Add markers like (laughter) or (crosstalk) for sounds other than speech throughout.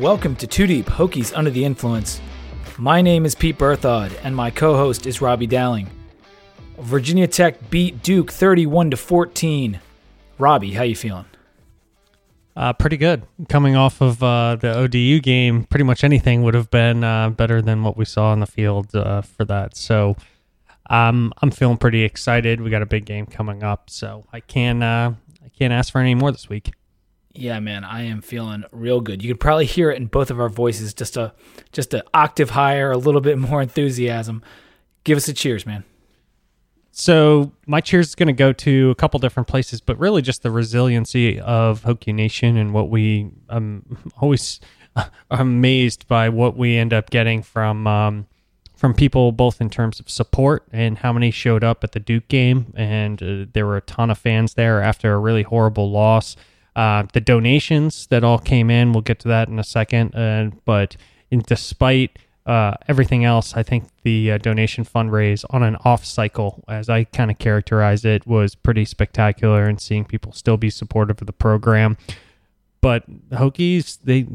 welcome to Two Deep Hokies Under the Influence. My name is Pete Berthaud, and my co-host is Robbie Dowling. Virginia Tech beat Duke 31 to 14. Robbie, how you feeling? Uh, pretty good. Coming off of uh, the ODU game, pretty much anything would have been uh, better than what we saw on the field uh, for that. So um, I'm feeling pretty excited. We got a big game coming up, so I can uh, I can't ask for any more this week. Yeah, man, I am feeling real good. You could probably hear it in both of our voices, just a just an octave higher, a little bit more enthusiasm. Give us a cheers, man. So my cheers is going to go to a couple different places, but really just the resiliency of Hokie Nation and what we. I'm (laughs) always (laughs) amazed by what we end up getting from um, from people, both in terms of support and how many showed up at the Duke game, and uh, there were a ton of fans there after a really horrible loss. Uh, the donations that all came in, we'll get to that in a second. Uh, but in, despite uh, everything else, I think the uh, donation fundraise on an off cycle, as I kind of characterize it, was pretty spectacular and seeing people still be supportive of the program. But Hokies, they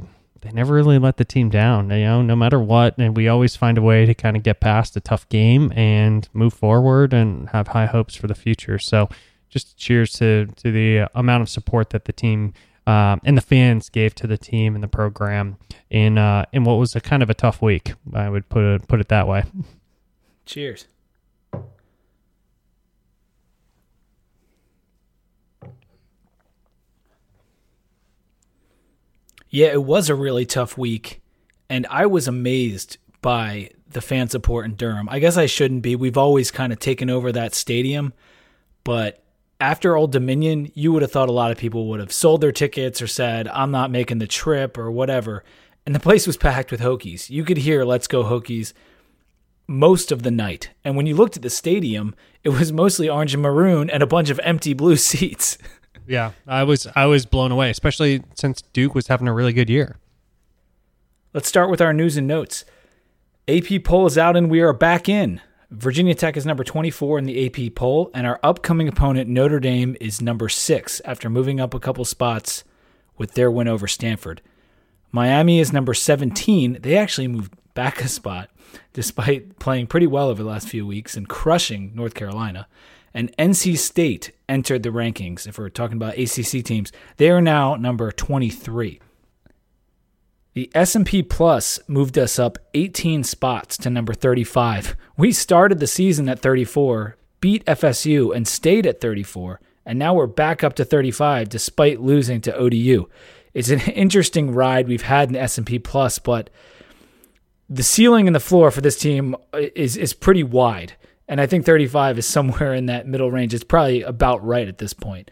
they never really let the team down, you know, no matter what. And we always find a way to kind of get past a tough game and move forward and have high hopes for the future. So just cheers to to the amount of support that the team um, and the fans gave to the team and the program in uh, in what was a kind of a tough week. I would put it put it that way. Cheers. Yeah, it was a really tough week, and I was amazed by the fan support in Durham. I guess I shouldn't be. We've always kind of taken over that stadium, but after Old Dominion, you would have thought a lot of people would have sold their tickets or said, I'm not making the trip or whatever. And the place was packed with Hokies. You could hear Let's Go Hokies most of the night. And when you looked at the stadium, it was mostly orange and maroon and a bunch of empty blue (laughs) seats. yeah, I was I was blown away, especially since Duke was having a really good year. Let's start with our news and notes. AP poll is out and we are back in. Virginia Tech is number 24 in the AP poll, and our upcoming opponent, Notre Dame, is number six after moving up a couple spots with their win over Stanford. Miami is number 17. They actually moved back a spot despite playing pretty well over the last few weeks and crushing North Carolina. And NC State entered the rankings. If we're talking about ACC teams, they are now number 23. The S&P Plus moved us up 18 spots to number 35. We started the season at 34, beat FSU and stayed at 34, and now we're back up to 35 despite losing to ODU. It's an (laughs) interesting ride we've had in S&P Plus, but the ceiling and the floor for this team is is pretty wide. And I think 35 is somewhere in that middle range. It's probably about right at this point.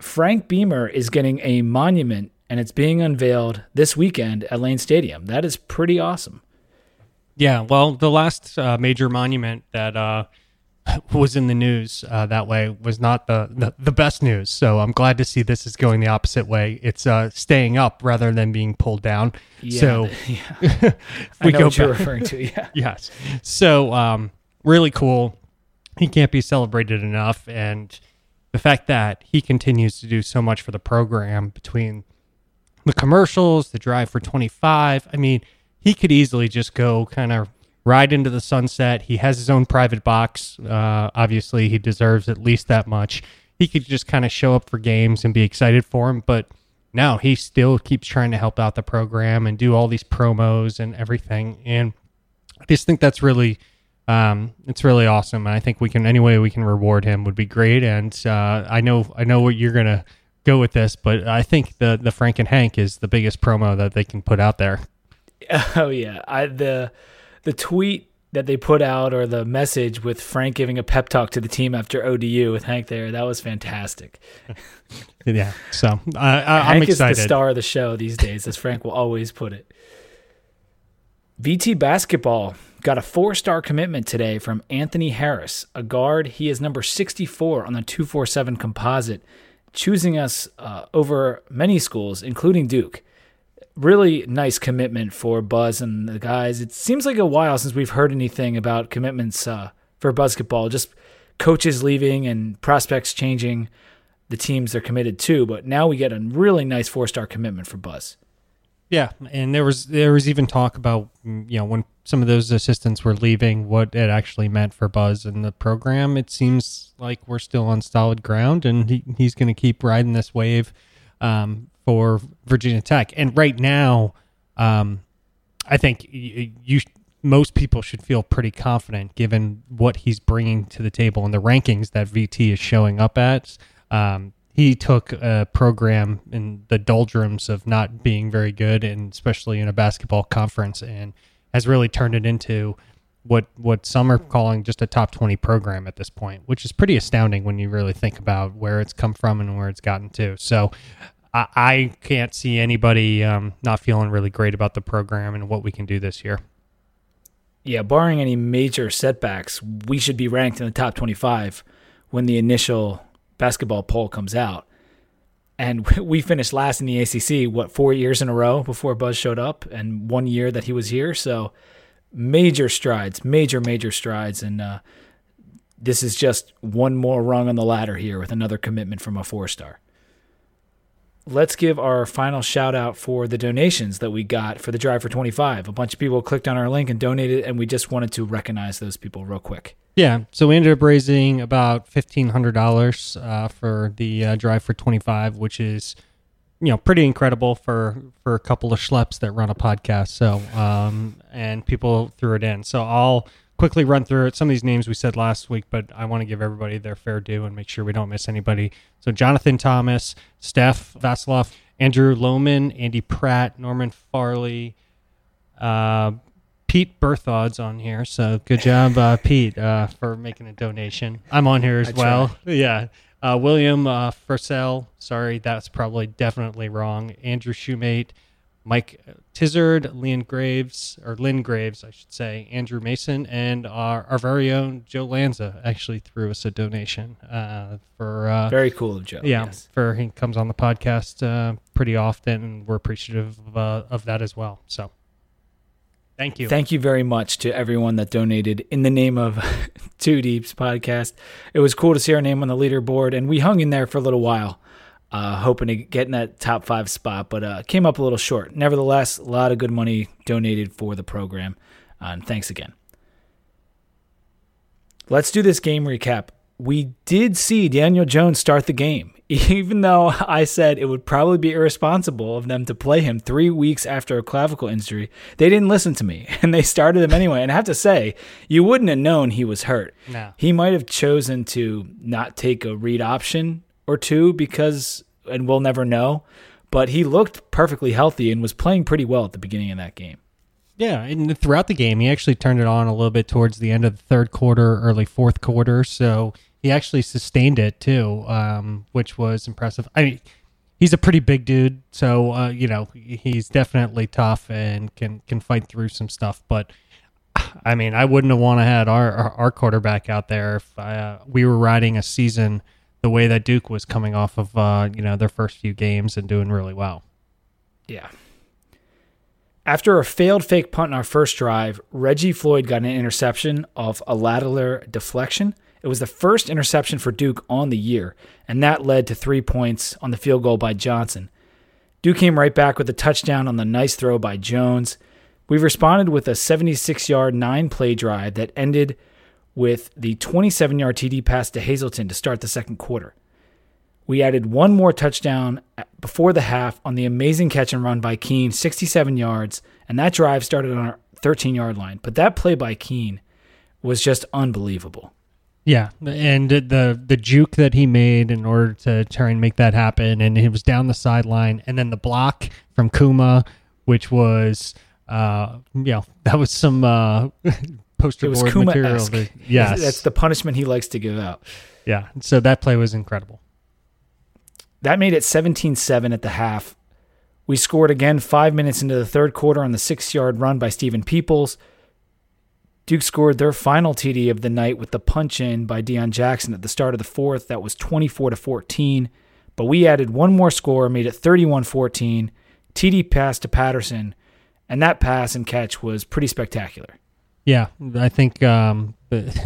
Frank Beamer is getting a monument and it's being unveiled this weekend at Lane Stadium. That is pretty awesome. Yeah, well, the last uh, major monument that uh, (laughs) was in the news uh, that way was not the, the, the best news. So I'm glad to see this is going the opposite way. It's uh, staying up rather than being pulled down. Yeah, so yeah. (laughs) we go what you're referring to. Yeah. (laughs) yes. So um, really cool. He can't be celebrated enough, and the fact that he continues to do so much for the program between the commercials, the drive for 25. I mean, he could easily just go kind of ride into the sunset. He has his own private box. Uh, obviously, he deserves at least that much. He could just kind of show up for games and be excited for him, but no, he still keeps trying to help out the program and do all these promos and everything. And I just think that's really, um, it's really awesome. And I think we can any way we can reward him would be great. And uh, I know, I know what you're gonna go with this, but I think the the Frank and Hank is the biggest promo that they can put out there. (laughs) Oh yeah, I the the tweet that they put out or the message with Frank giving a pep talk to the team after ODU with Hank there that was fantastic. (laughs) yeah, so I, I, Hank I'm excited. is the star of the show these days, as Frank will always put it. VT basketball got a four-star commitment today from Anthony Harris, a guard. He is number 64 on the 247 composite choosing us uh, over many schools, including Duke. Really nice commitment for Buzz and the guys. It seems like a while since we've heard anything about commitments uh, for basketball. Just coaches leaving and prospects changing the teams they're committed to. But now we get a really nice four star commitment for Buzz. Yeah, and there was there was even talk about you know when some of those assistants were leaving, what it actually meant for Buzz and the program. It seems like we're still on solid ground, and he, he's going to keep riding this wave um, for Virginia Tech. And right now, um, I think you, you most people should feel pretty confident given what he's bringing to the table and the rankings that VT is showing up at. Um, he took a program in the doldrums of not being very good, and especially in a basketball conference, and has really turned it into what what some are calling just a top 20 program at this point, which is pretty astounding when you really think about where it's come from and where it's gotten to. So I, I can't see anybody um, not feeling really great about the program and what we can do this year. Yeah, barring any major setbacks, we should be ranked in the top 25 when the initial basketball poll comes out. And (laughs) we finished last in the ACC, what, four years in a row before Buzz showed up, and one year that he was here. So major strides, major, major strides. And uh, this is just one more rung on the ladder here with another commitment from a four star. Let's give our final shout out for the donations that we got for the Drive for 25. A bunch of people clicked on our link and donated, and we just wanted to recognize those people real quick. Yeah, so we ended up raising about fifteen hundred dollars uh, for the uh, drive for twenty five, which is you know pretty incredible for for a couple of schleps that run a podcast. So um, and people threw it in. So I'll quickly run through it. Some of these names we said last week, but I want to give everybody their fair due and make sure we don't miss anybody. So Jonathan Thomas, Steph Vasilov, Andrew Lohman, Andy Pratt, Norman Farley. Uh, Pete Berthod's on here, so good job, uh, (laughs) Pete, uh, for making a donation. I'm on here as I well. tried. Yeah. Uh, William uh, Fursell, sorry, that's probably definitely wrong. Andrew Shoemate, Mike Tizard, Lynn Graves, or Lynn Graves, I should say, Andrew Mason, and our, our very own Joe Lanza actually threw us a donation uh, for. Uh, Very cool of Joe. yeah, yes. for he comes on the podcast uh, pretty often, and we're appreciative of, uh, of that as well. So, thank you. Thank you very much to everyone that donated in the name of (laughs) Two Deeps podcast. It was cool to see our name on the leaderboard, and we hung in there for a little while, uh, hoping to get in that top five spot, but uh, came up a little short. Nevertheless, a lot of good money donated for the program, uh, and thanks again. Let's do this game recap. We did see Daniel Jones start the game, (laughs) even though I said it would probably be irresponsible of them to play him three weeks after a clavicle injury. They didn't listen to me, (laughs) and they started him anyway. And I have to say, you wouldn't have known he was hurt. No. He might have chosen to not take a read option or two because, and we'll never know. But he looked perfectly healthy and was playing pretty well at the beginning of that game. Yeah, and throughout the game, he actually turned it on a little bit towards the end of the third quarter, early fourth quarter. So he actually sustained it too, um, which was impressive. I mean, he's a pretty big dude, so uh, you know he's definitely tough and can can fight through some stuff. But I mean, I wouldn't have want to had our, our our quarterback out there if uh, we were riding a season the way that Duke was coming off of uh, you know their first few games and doing really well. Yeah. After a failed fake punt in our first drive, Reggie Floyd got an interception of a lateral deflection. It was the first interception for Duke on the year, and that led to three points on the field goal by Johnson. Duke came right back with a touchdown on the nice throw by Jones. We responded with a 76 yard, nine play drive that ended with the 27 yard TD pass to Hazelton to start the second quarter. We added one more touchdown before the half on the amazing catch and run by Keene, 67 yards, and that drive started on our 13 yard line. But that play by Keene was just unbelievable. Yeah, and the the juke that he made in order to try and make that happen, and he was down the sideline, and then the block from Kumah, which was, uh, you know, that was some uh, (laughs) poster It was board Kumah material. that- Yes, That's the punishment he likes to give out. yeah. So that play was incredible. That made it 17 7 at the half. We scored again five minutes into the third quarter on the six yard run by Stephen Peoples. Duke scored their final TD of the night with the punch in by Deon Jackson at the start of the fourth. That was 24 to 14. But we added one more score, made it 31 14. TD pass to Patterson, and that pass and catch was pretty spectacular. Yeah, I think um,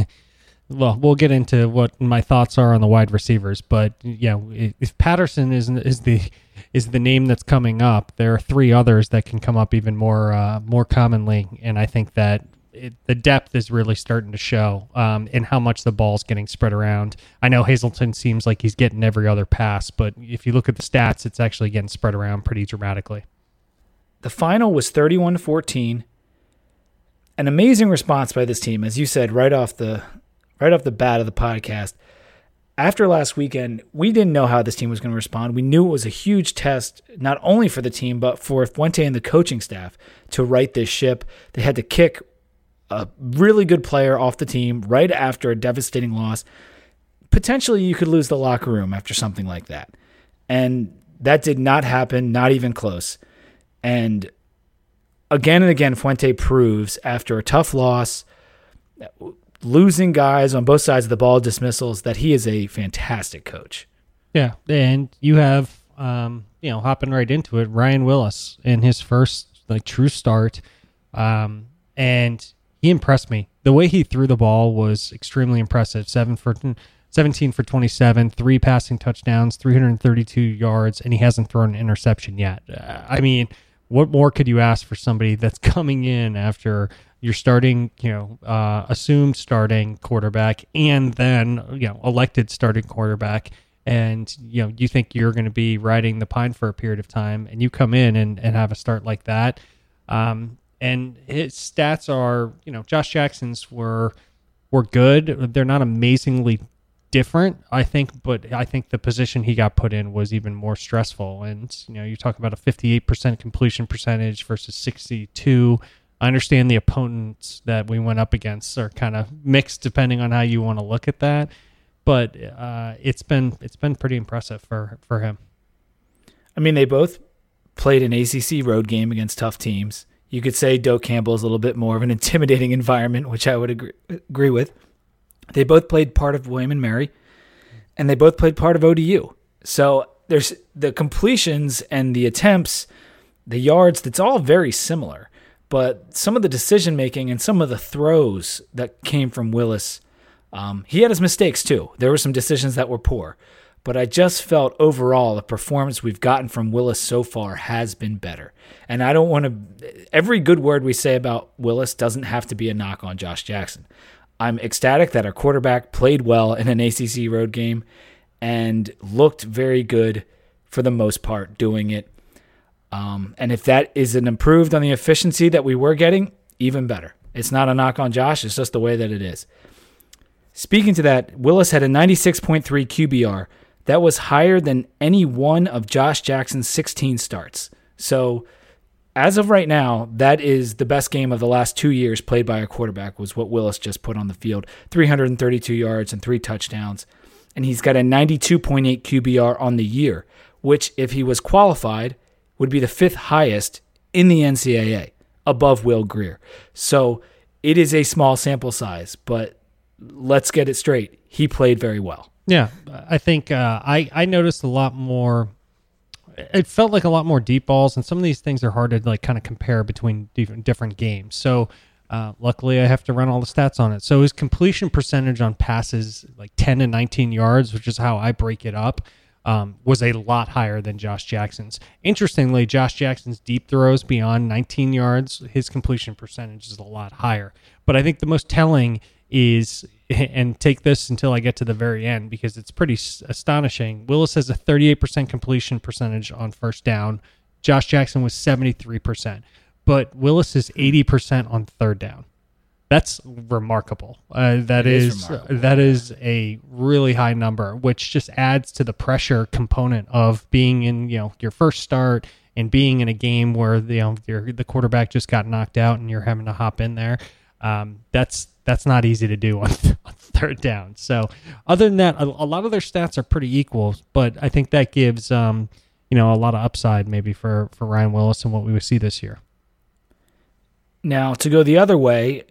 (laughs) well, we'll get into what my thoughts are on the wide receivers, but yeah, if Patterson is is the is the name that's coming up, there are three others that can come up even more uh, more commonly, and I think that it, the depth is really starting to show um, in how much the ball's getting spread around. I know Hazelton seems like he's getting every other pass, but if you look at the stats, it's actually getting spread around pretty dramatically. The final was 31 14. An amazing response by this team, as you said right off the right off the bat of the podcast. After last weekend, we didn't know how this team was going to respond. We knew it was a huge test, not only for the team, but for Fuente and the coaching staff to right this ship. They had to kick a really good player off the team right after a devastating loss. Potentially, you could lose the locker room after something like that. And that did not happen, not even close. And again and again, Fuente proves after a tough loss, losing guys on both sides of the ball, dismissals, that he is a fantastic coach. Yeah, and you have, um, you know, hopping right into it, Ryan Willis in his first like true start, um, and he impressed me. The way he threw the ball was extremely impressive. Seven for 17 for 27, three passing touchdowns, 332 yards, and he hasn't thrown an interception yet. Uh, I mean, what more could you ask for somebody that's (laughs) coming in after you're starting, you know, uh, assumed starting quarterback and then, you know, elected starting quarterback. And, you know, you think you're going to be riding the pine for a period of time and you come in and, and have a start like that. Um, and his stats are, you know, Josh Jackson's were, were good. They're not amazingly different, I think, but I think the position he got put in was even more stressful. And, you know, you talk about a 58% completion percentage versus 62 I understand the opponents that we went up against are kind of mixed depending on how you want to look at that, but uh, it's been it's been pretty impressive for for him. I mean, they both played an ACC road game against tough teams. You could say Doak Campbell is a little bit more of an (laughs) intimidating environment, which I would agree, agree with. They both played part of William and Mary, and they both played part of ODU. So there's the completions and the attempts, the yards. That's all very similar. But some of the decision making and some of the throws that came from Willis, um, he had his mistakes too. There were some decisions that were poor. But I just felt overall the performance we've gotten from Willis so far has been better. And I don't want to, every good word we say about Willis doesn't have to be a knock on Josh Jackson. I'm ecstatic that our quarterback played well in an ACC road game and looked very good for the most part doing it. Um, and if that is an improved on the efficiency that we were getting, even better. It's not a knock on Josh, it's just the way that it is. Speaking to that, Willis had a 96.3 QBR. That was higher than any one of Josh Jackson's 16 starts. So, as of right now, that is the best game of the last two years played by a quarterback, was what Willis just put on the field 332 yards and three touchdowns. And he's got a 92.8 QBR on the year, which, if he was qualified, would be the fifth highest in the NCAA above Will Grier. So it is a small sample size, but let's get it straight. He played very well. Yeah, I think uh, I I noticed a lot more. It felt like a lot more deep balls, and some of these things are hard to like kind of compare between different different games. So. Uh, luckily, I have to run all the stats on it. So his completion percentage on passes, like 10 to 19 yards, which is how I break it up, um, was a lot higher than Josh Jackson's. Interestingly, Josh Jackson's deep throws beyond 19 yards, his completion percentage is a lot higher. But I think the most telling is, (laughs) and take this until I get to the very end because it's pretty astonishing. Willis has a 38% completion percentage on first down. Josh Jackson was 73%, but Willis is 80% on third down. That's remarkable. Uh, that is, is remarkable. that is a really high number, which just adds to the pressure component of being in you know your first start and being in a game where the you know, the quarterback just got knocked out and you're having to hop in there. Um, that's that's not easy to do on, (laughs) on third down. So other than that, a, a, lot of their stats are pretty equal, but I think that gives um, you know a lot of upside maybe for for Ryan Willis and what we would see this year. Now to go the other way,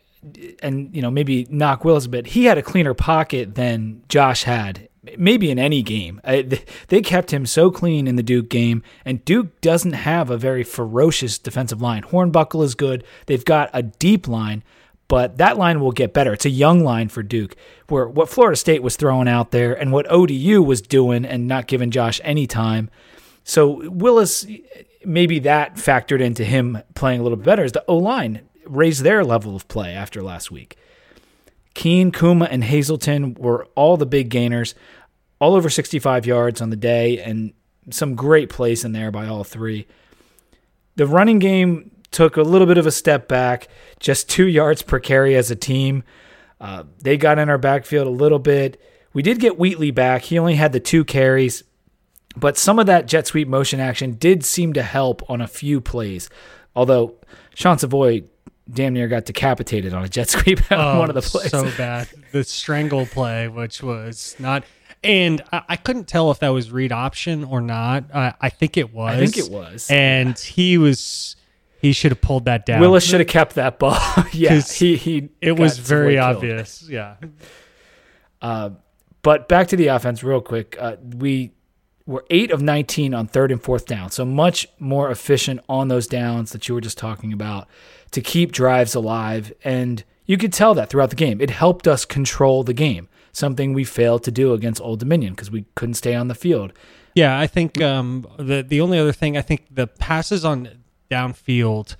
and you know maybe knock Willis a bit. He had a cleaner pocket than Josh had, maybe in any game. they kept him so clean in the Duke game, and Duke doesn't have a very ferocious defensive line. Hornbuckle is good. They've got a deep line, but that line will get better. It's a young line for Duke, where what Florida State was throwing out there and what ODU was doing and not giving Josh any time. So Willis, maybe that factored into him playing a little bit better as the O line raised their level of play after last week. Keene, Kumah, and Hazelton were all the big gainers, all over 65 yards on the day, and some great plays in there by all three. The running game took a little bit of a step back, just two yards per carry as a team. Uh, they got in our backfield a little bit. We did get Wheatley back. He only had the two carries, but some of that jet sweep motion action did seem to help on a few plays. Although Sean Savoy damn near got decapitated on a jet (laughs) sweep on Oh, one of the plays. So (laughs) bad. The strangle play, which was not. And I, I couldn't tell if that was read option or not. I, I think it was. I think it was. And he was. He should have pulled that down. Willis should have kept that ball. (laughs) yeah, 'Cause he he. It was very Savoy killed. obvious. Yeah. (laughs) But back to the offense, real quick. Uh, we were eight of 19 on third and fourth down, so much more efficient on those downs that you were just talking about to keep drives alive. And you could tell that throughout the game. It helped us control the game, something we failed to do against Old Dominion because we couldn't stay on the field. Yeah, I think um, the the only other thing I think the passes on downfield,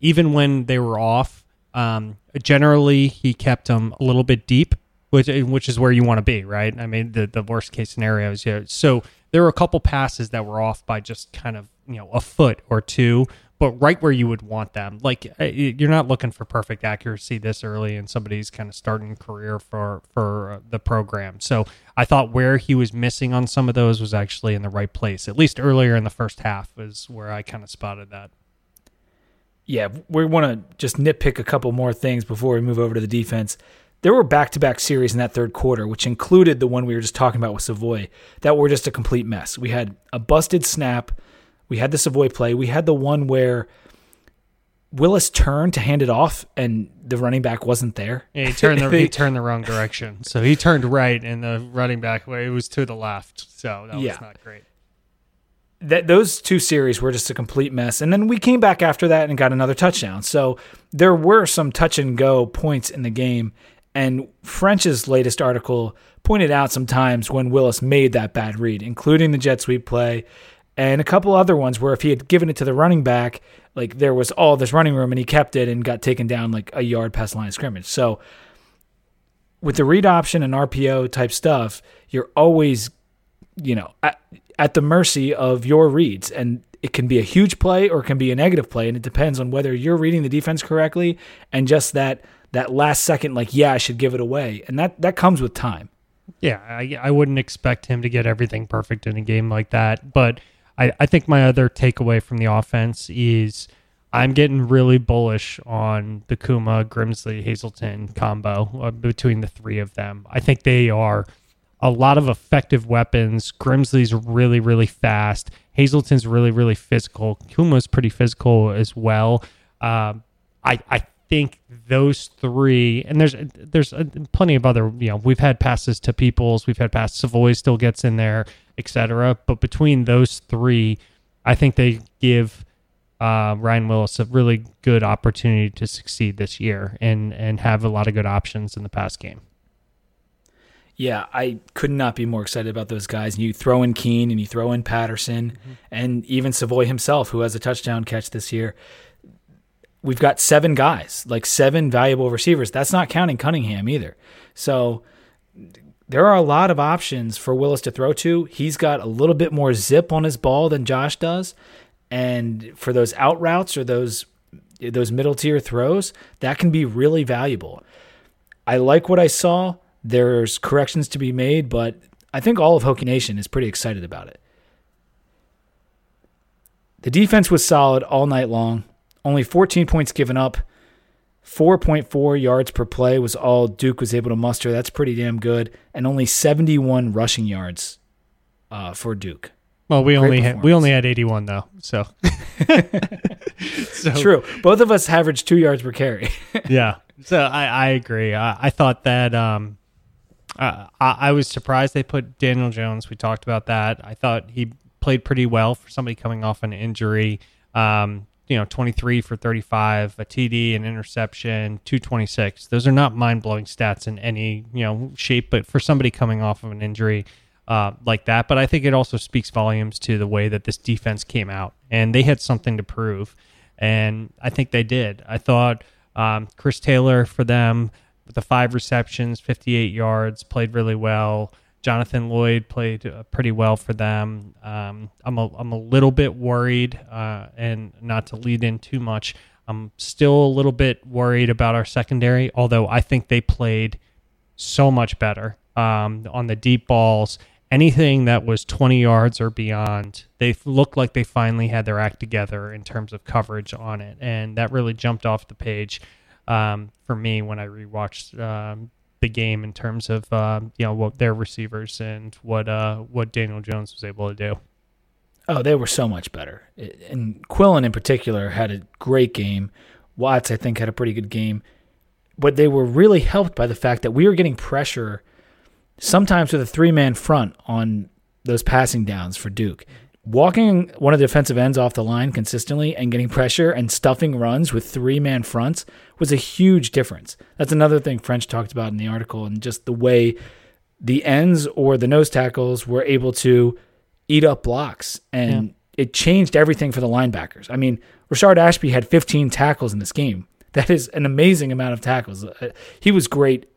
even when they were off, um, generally he kept them a little bit deep, which which is where you want to be, right? I mean, the the worst case scenarios. Yeah, so there were a couple passes that were off by just kind of you know a foot or two, but right where you would want them. Like uh, you're not looking for perfect accuracy this early in somebody's kind of starting career for for uh, the program. So I thought where he was missing on some of those was actually in the right place. At least earlier in the first half was where I kind of spotted that. Yeah, we want to just nitpick a couple more things before we move over to the defense. There were back to back series in that third quarter, which included the one we were just talking about with Savoy, that were just a complete mess. We had a busted snap. We had the Savoy play. We had the one where Willis turned to hand it off and the running back wasn't there. Yeah, he turned the he (laughs) turned the wrong direction. So he turned right, and the running back it was to the left. So that Yeah. was not great. That those two series were just a complete mess. And then we came back after that and got another touchdown. So there were some touch and go points in the game. And French's latest article pointed out some times when Willis made that bad read, including the jet sweep play and a couple other ones where if he had given it to the running back, like there was all this running room and he kept it and got taken down like a yard past the line of scrimmage. So with the read option and RPO type stuff, you're always, you know, at the mercy of your reads. And it can be a huge play or it can be a negative play. And it depends on whether you're reading the defense correctly and just that that last second, like, yeah, I should give it away. And that that comes with time. Yeah, I, I wouldn't expect him to get everything perfect in a game like that. But I, I think my other takeaway from the offense is I'm getting really bullish on the Kumah, Grimsley, Hazelton combo uh, between the three of them. I think they are a lot of effective weapons. Grimsley's really, really fast. Hazelton's really, really physical. Kumah's pretty physical as well. Um, I, I think those three, and there's there's uh, plenty of other. You know, we've had passes to Peoples, we've had passes. Savoy still gets in there, etc. But between those three, I think they give uh, Ryan Willis a really good opportunity to succeed this year and and have a lot of good options in the pass game. Yeah, I could not be more excited about those guys. And you throw in Keene and you throw in Patterson mm-hmm. and even Savoy himself, who has a touchdown catch this year. We've got seven guys, like seven valuable receivers. That's not counting Cunningham either. So there are a lot of options for Willis to throw to. He's got a little bit more zip on his ball than Josh does. And for those out routes or those those middle tier throws, that can be really valuable. I like what I saw. There's corrections to be made, but I think all of Hokie Nation is pretty excited about it. The defense was solid all night long. Only 14 points given up. 4.4 yards per play was all Duke was able to muster. That's pretty damn good. And only 71 rushing yards uh, for Duke. Well, we Great only had we only had 81 though, so (laughs) so True. Both of us averaged two yards per carry. (laughs) yeah. So I, I agree. I, I thought that um, uh, I, I was surprised they put Daniel Jones. We talked about that. I thought he played pretty well for somebody coming off an injury. Um, you know 23 for 35, a TD, an interception, 226. Those are not mind blowing stats in any you know shape, but for somebody coming off of an injury. Uh, like that, but I think it also speaks volumes to the way that this defense came out, and they had something to prove, and I think they did. I thought um, Chris Taylor for them with the five receptions, 58 yards, played really well. Jonathan Lloyd played uh, pretty well for them. Um, I'm a I'm a little bit worried, uh, and not to lead in too much. I'm still a little bit worried about our secondary, although I think they played so much better um, on the deep balls. Anything that was 20 yards or beyond, they looked like they finally had their act together in terms of coverage on it, and that really jumped off the page um, for me when I rewatched um, the game in terms of uh, you know what their receivers and what uh, what Daniel Jones was able to do. Oh, they were so much better. And Quillen in particular had a great game. Watts, I think, had a pretty good game. But they were really helped by the fact that we were getting pressure sometimes with a three man front on those passing downs for Duke walking one of the defensive ends off the line consistently and getting pressure and stuffing runs with three man fronts was a huge difference. That's another thing French talked about in the article and just the way the ends or the nose tackles were able to eat up blocks and yeah. it changed everything for the linebackers. I mean, Rashard Ashby had 15 tackles in this game. (laughs) That is an amazing amount of tackles. Uh, he was great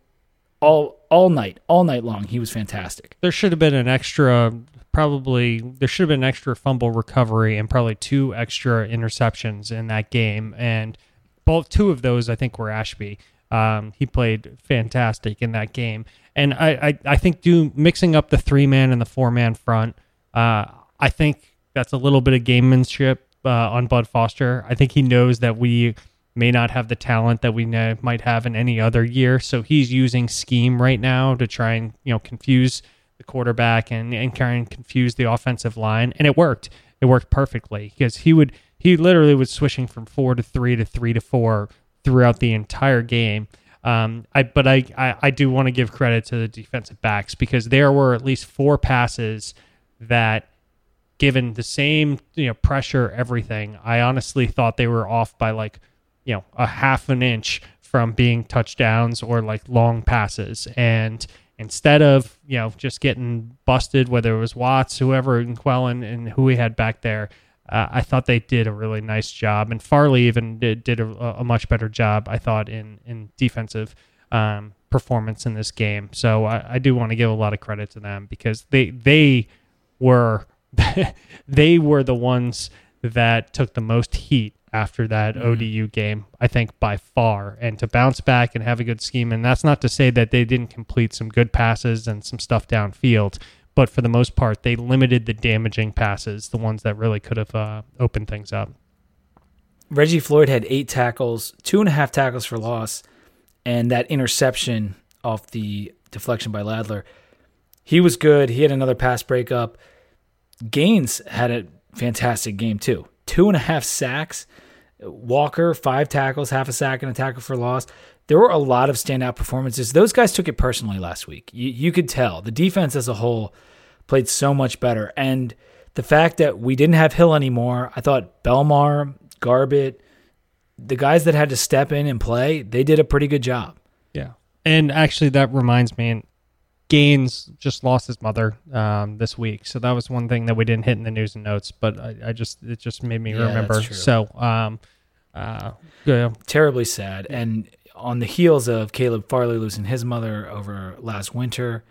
all all night, all night long. He was fantastic. There should have been an extra probably there should have been an extra fumble recovery and probably two extra interceptions in that game. And both two of those, I think, were Ashby. Um, he played fantastic in that game. And I, I, I think do mixing up the three man and the four man front, uh, I think that's a little bit of gamemanship uh, on Bud Foster. I think he knows that we may not have the talent that we might have in any other year. So he's using scheme right now to try and you know confuse the quarterback and and kind of confuse the offensive line, and it worked. It worked perfectly because he would he literally was switching from four to three to three to four throughout the entire game. Um, I but I, I, I do want to give credit to the defensive backs because there were at least four passes that, given the same you know pressure, everything, I honestly thought they were off by like you know a half an inch from being touchdowns or like long passes and instead of you know just getting busted, whether it was Watts, whoever, and Quillen, and who we had back there, uh, I thought they did a really nice job, and Farley even did, did a, a, much better job, I thought, in in defensive um, performance in this game. So I, I do want to give a lot of credit to them because they they were (laughs) they were the ones that took the most heat after that mm. ODU game, I think by far. And to bounce back and have a good scheme, and that's not to say that they didn't complete some good passes and some stuff downfield, but for the most part, they limited the damaging passes, the ones that really could have uh, opened things up. Reggie Floyd had eight tackles, two and a half tackles for loss, and that interception off the deflection by Ladler. He was good. He had another pass breakup. Gaines had a fantastic game too. Two and a half sacks Walker, five tackles, half a sack, and a tackle for loss. There were a lot of standout performances. Those guys took it personally last week. You, you could tell the defense as a whole played so much better. And the fact that we didn't have Hill anymore, I thought Belmar, Garbutt, the guys that had to step in and play, they did a pretty good job. Yeah. And actually, that reminds me, Gaines just lost his mother um, this week, so that was one thing that we didn't hit in the news and notes. But I, I just it just made me yeah, remember. So, um, uh, yeah. terribly sad. And on the heels of Caleb Farley losing his mother over last winter,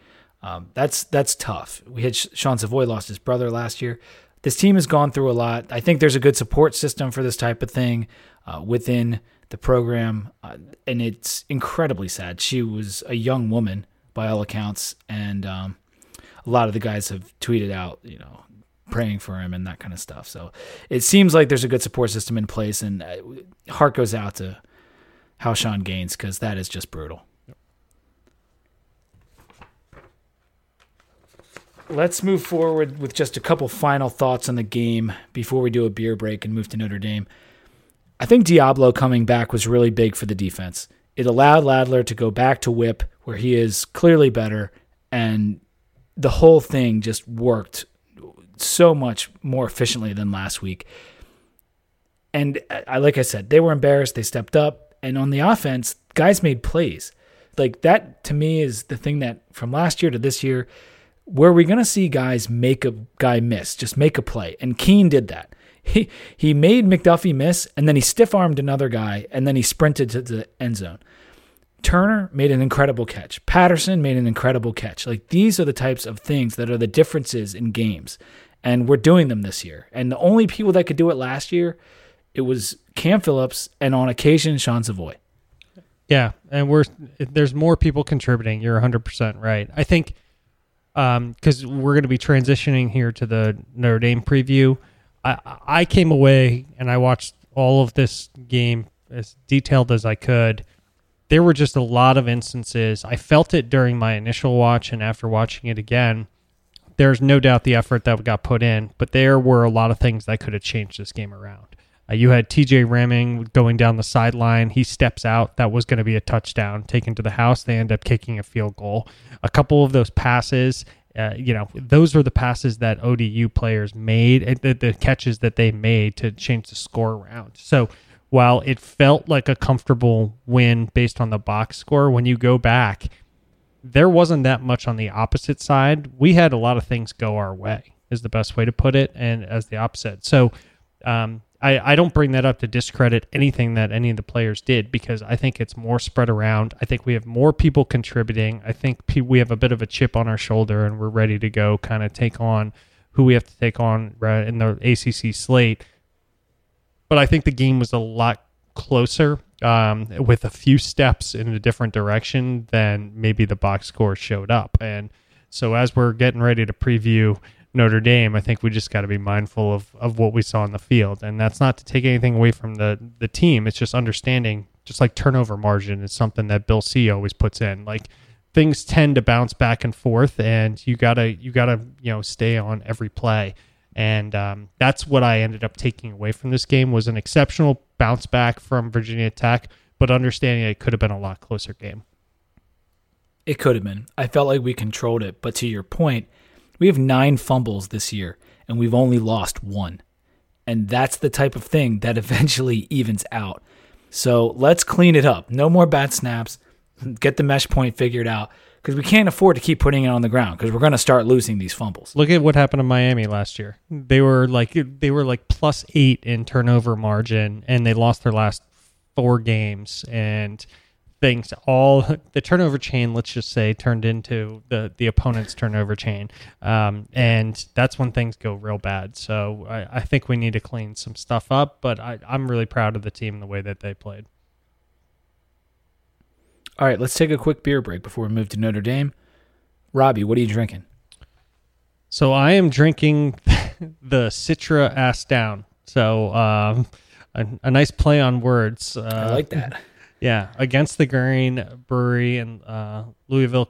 um, that's that's tough. We had Sean Savoy lost his brother last year. This team has gone through a lot. I think there's a good support system for this type of thing uh, within the program, uh, and it's incredibly sad. She was a young woman by all accounts, and um, a lot of the guys have tweeted out, you know, praying for him and that kind of stuff. So it seems like there's a good support system in place, and uh, heart goes out to Houshun Gaines because that is just brutal. Let's move forward with just a couple final thoughts on the game before we do a beer break and move to Notre Dame. I think Deablo coming back was really big for the defense. It allowed Ladler to go back to whip where he is clearly better and the whole thing just worked so much more efficiently than last week. And uh, I, like I said, they were embarrassed. They stepped up. And on the offense, guys made plays. Like that to me is the thing that from last year to this year, where we're going to see guys make a guy miss, just make a play. And Keene did that. (laughs) He, he made McDuffie miss, and then he stiff armed another guy, and then he sprinted to the end zone. Turner made an incredible catch. Patterson made an incredible catch. Like these are the types of things that are the differences in games. And we're doing them this year. And the only people that could do it last year, it was Cam Phillips and on occasion Sean Savoy. Yeah, and we're there's more people contributing. You're 100% right. I think because um, we're going to be transitioning here to the Notre Dame preview. I I came away and I watched all of this game as detailed as I could. There were just a lot of instances. I felt it during my initial watch and after watching it again. There's no doubt the effort that got put in, but there were a lot of things that could have changed this game around. Uh, you had TJ Rahming going down the sideline. He steps out. That was going to be a touchdown taken to the house. They end up kicking a field goal. A couple of those passes, uh, you know, those were the passes that ODU players made, the, the catches that they made to change the score around. So while it felt like a comfortable win based on the box score, when you go back, there wasn't that much on the opposite side. We had a lot of things go our way, is the best way to put it, and as the opposite. So, um, I, I don't bring that up to discredit anything that any of the players did because I think it's more spread around. I think we have more people contributing. I think we have a bit of a chip on our shoulder and we're ready to go kind of take on who we have to take on in the ACC slate. But I think the game was a lot closer um, with a few steps in a different direction than maybe the box score showed up. And so as we're getting ready to preview Notre Dame, I think we just got to be mindful of, of what we saw on the field. And that's not to take anything away from the, the team. It's just understanding, just like turnover margin is something that Bill C always puts in. Like things tend to bounce back and forth, and you gotta you gotta you know stay on every play. And um, that's what I ended up taking away from this game was an exceptional bounce back from Virginia Tech, but understanding it could have been a lot closer game. It could have been. I felt like we controlled it, but to your point we have nine fumbles this year, and we've only lost one. And that's the type of thing that (laughs) eventually evens out. So let's clean it up. No more bad snaps. Get the mesh point figured out because we can't afford to keep putting it on the ground because we're going to start losing these fumbles. Look at what happened to Miami last year. They were like they were like plus eight in turnover margin, and they lost their last four games. And things all the turnover chain let's just say turned into the the opponent's turnover chain um, and that's when things go real bad so I, I, think we need to clean some stuff up but I, i'm really proud of the team and the way that they played all right let's take a quick beer break before we move to notre dame robbie what are you drinking so i am drinking (laughs) the citra ass down so um, a, a, nice play on words uh, i like that (laughs) yeah, against the grain brewery in uh, Louisville,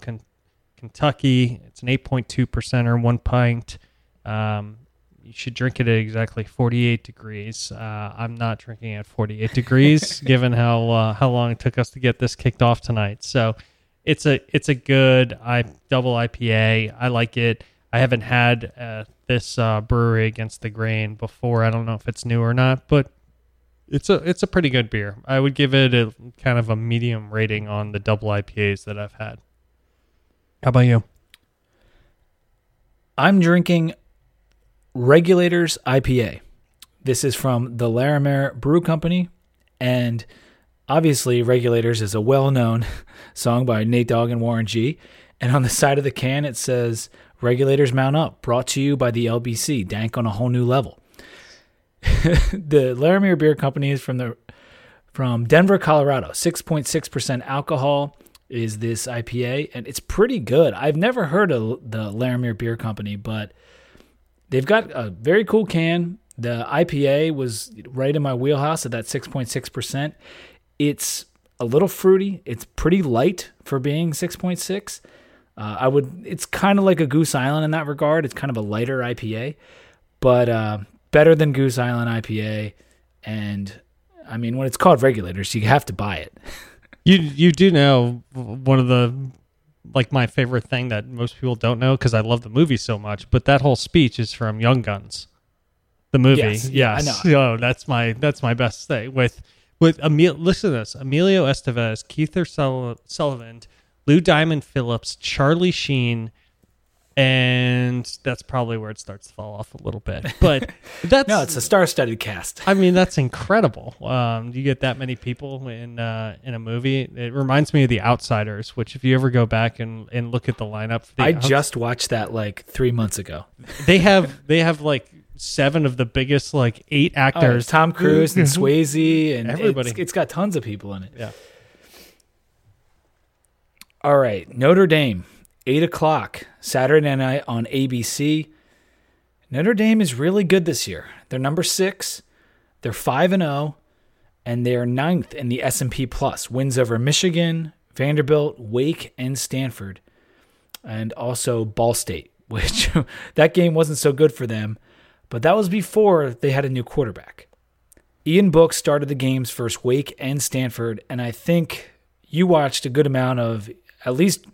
Kentucky. It's an 8.2 percenter, one pint. Um, you should drink it at exactly 48 degrees. Uh, I'm not drinking at 48 degrees, (laughs) given how uh, how long it took us to get this kicked off tonight. So it's a it's a good I double IPA. I like it. I haven't had uh, this uh, brewery against the grain before. I don't know if it's new or not, but it's a it's a pretty good beer. I would give it a kind of a medium rating on the double IPAs that I've had. How about you? I'm drinking Regulators IPA. This is from the Larimer Brew Company, and obviously Regulators is a well-known (laughs) song by Nate Dogg and Warren G. And on the side of the can it says Regulators Mount Up, brought to you by the LBC, dank on a whole new level. (laughs) the Larimer Beer Company is from the from Denver, Colorado. Six point six percent alcohol is this IPA, and it's pretty good. I've never heard of the Larimer Beer Company, but they've got a very cool can. The IPA was right in my wheelhouse at that six point six percent. It's a little fruity. It's pretty light for being six point six. Uh, I would. It's kind of like a Goose Island in that regard. It's kind of a lighter IPA, but uh, better than Goose Island IPA. And I mean, when it's called regulators, you have to buy it. (laughs) you you do know one of the like my favorite thing that most people don't know because I love the movie so much, but that whole speech is from Young Guns. the movie. Yes, yeah, I know. (laughs) Oh, that's my that's my best thing with with Emil. Listen to this: Emilio Estevez, Keith Sullivan, Lou Diamond Phillips, Charlie Sheen, and that's probably where it starts to fall off a little bit. But (laughs) that's No, it's a star-studded cast. I mean, that's incredible. Um, you get that many people in uh, in a movie. It reminds me of The Outsiders, which if you ever go back and, and look at the lineup, the I Outs- just watched that like three months ago. they have they have like seven of the biggest like eight actors. there's Tom Cruise and (laughs) Swayze and Everybody. It's, it's got tons of people in it. Yeah. All right, Notre Dame, eight o'clock Saturday night on ABC. Notre Dame is really good this year. They're number six. They're five and zero, and they are ninth in the S and P Plus. Wins over Michigan, Vanderbilt, Wake, and Stanford, and also Ball State. (laughs) Which that game wasn't so good for them, but that was before they had a new quarterback. Ian Book started the games versus Wake and Stanford, and I think you watched a good amount of at least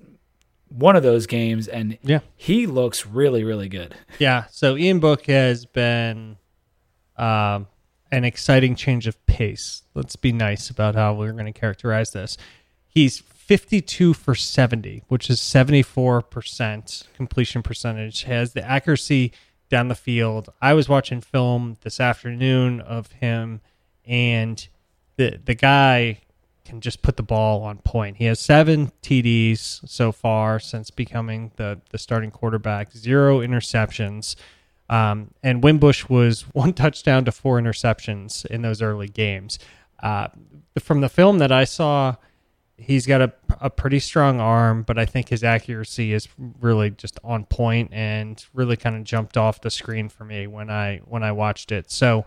one of those games, and Yeah. he looks really, really good. (laughs) Yeah. So Ian Book has been um, an exciting change of pace. Let's be nice about how we're going to characterize this. He's 52 for 70, which is 74% completion percentage. Has the accuracy down the field. I was watching film this afternoon of him, and the the guy can just put the ball on point. He has seven TDs so far since becoming the the starting quarterback, zero interceptions. Um, and Wimbush was (laughs) one touchdown to four interceptions in those early games. Uh, from the film that I saw, he's got a, a pretty strong arm, but I think his accuracy is really just on point and really kind of jumped off the screen for me when I when I watched it. So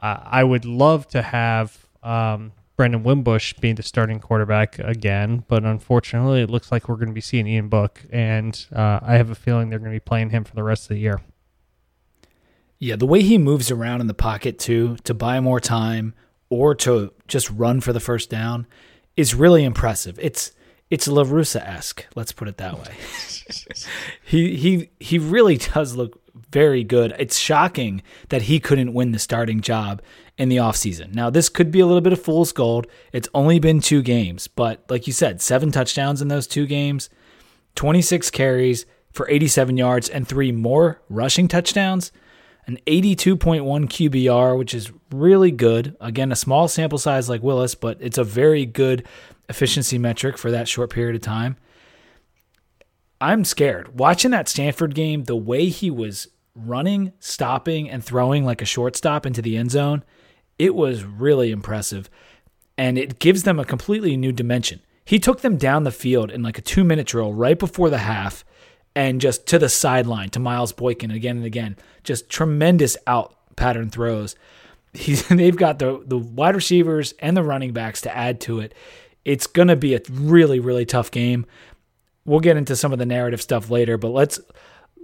uh, I would love to have um, Brandon Wimbush being the starting quarterback again, but unfortunately, it looks like we're going to be seeing Ian Book, and uh, I have a feeling they're going to be playing him for the rest of the year. Yeah, the way he moves around in the pocket too to buy more time or to just run for the first down is really impressive. It's it's Larusa esque. Let's put it that way. (laughs) he he he really does look very good. It's shocking that he couldn't win the starting job in the offseason. Now this could be a little bit of fool's gold. It's only been two games, but like you said, seven touchdowns in those two games, 26 carries for 87 yards and three more rushing touchdowns an 82.1 QBR, which is really good. Again, a small sample size like Willis, but it's a very good efficiency metric for that short period of time. I'm scared. Watching that Stanford game, the way he was running, stopping, and throwing like a shortstop into the end zone, it was really impressive. And it gives them a completely new dimension. He took them down the field in like a two minute drill right before the half and just to the sideline to Miles Boykin again and again. Just tremendous out pattern throws. He's, (laughs) they've got the, the wide receivers and the running backs to add to it. It's going to be a really, really tough game. We'll get into some of the narrative stuff later, but let's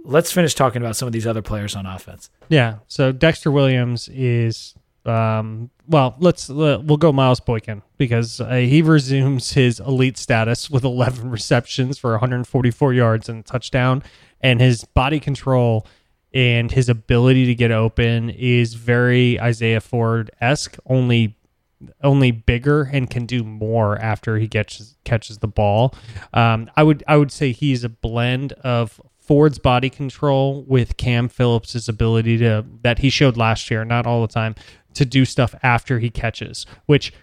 let's finish talking about some of these other players on offense. Yeah. So Dexter Williams is um, well. Let's we'll go Miles Boykin because uh, he resumes his elite status with 11 (laughs) receptions for 144 yards and touchdown, and his body control and his ability to get open is very Isaiah Ford esque. Only only bigger and can do more after he catches catches the ball. Um, I would I would say he's a blend of Ford's body control with Cam Phillips's ability to that he showed last year, not all the time, to do stuff after he catches, which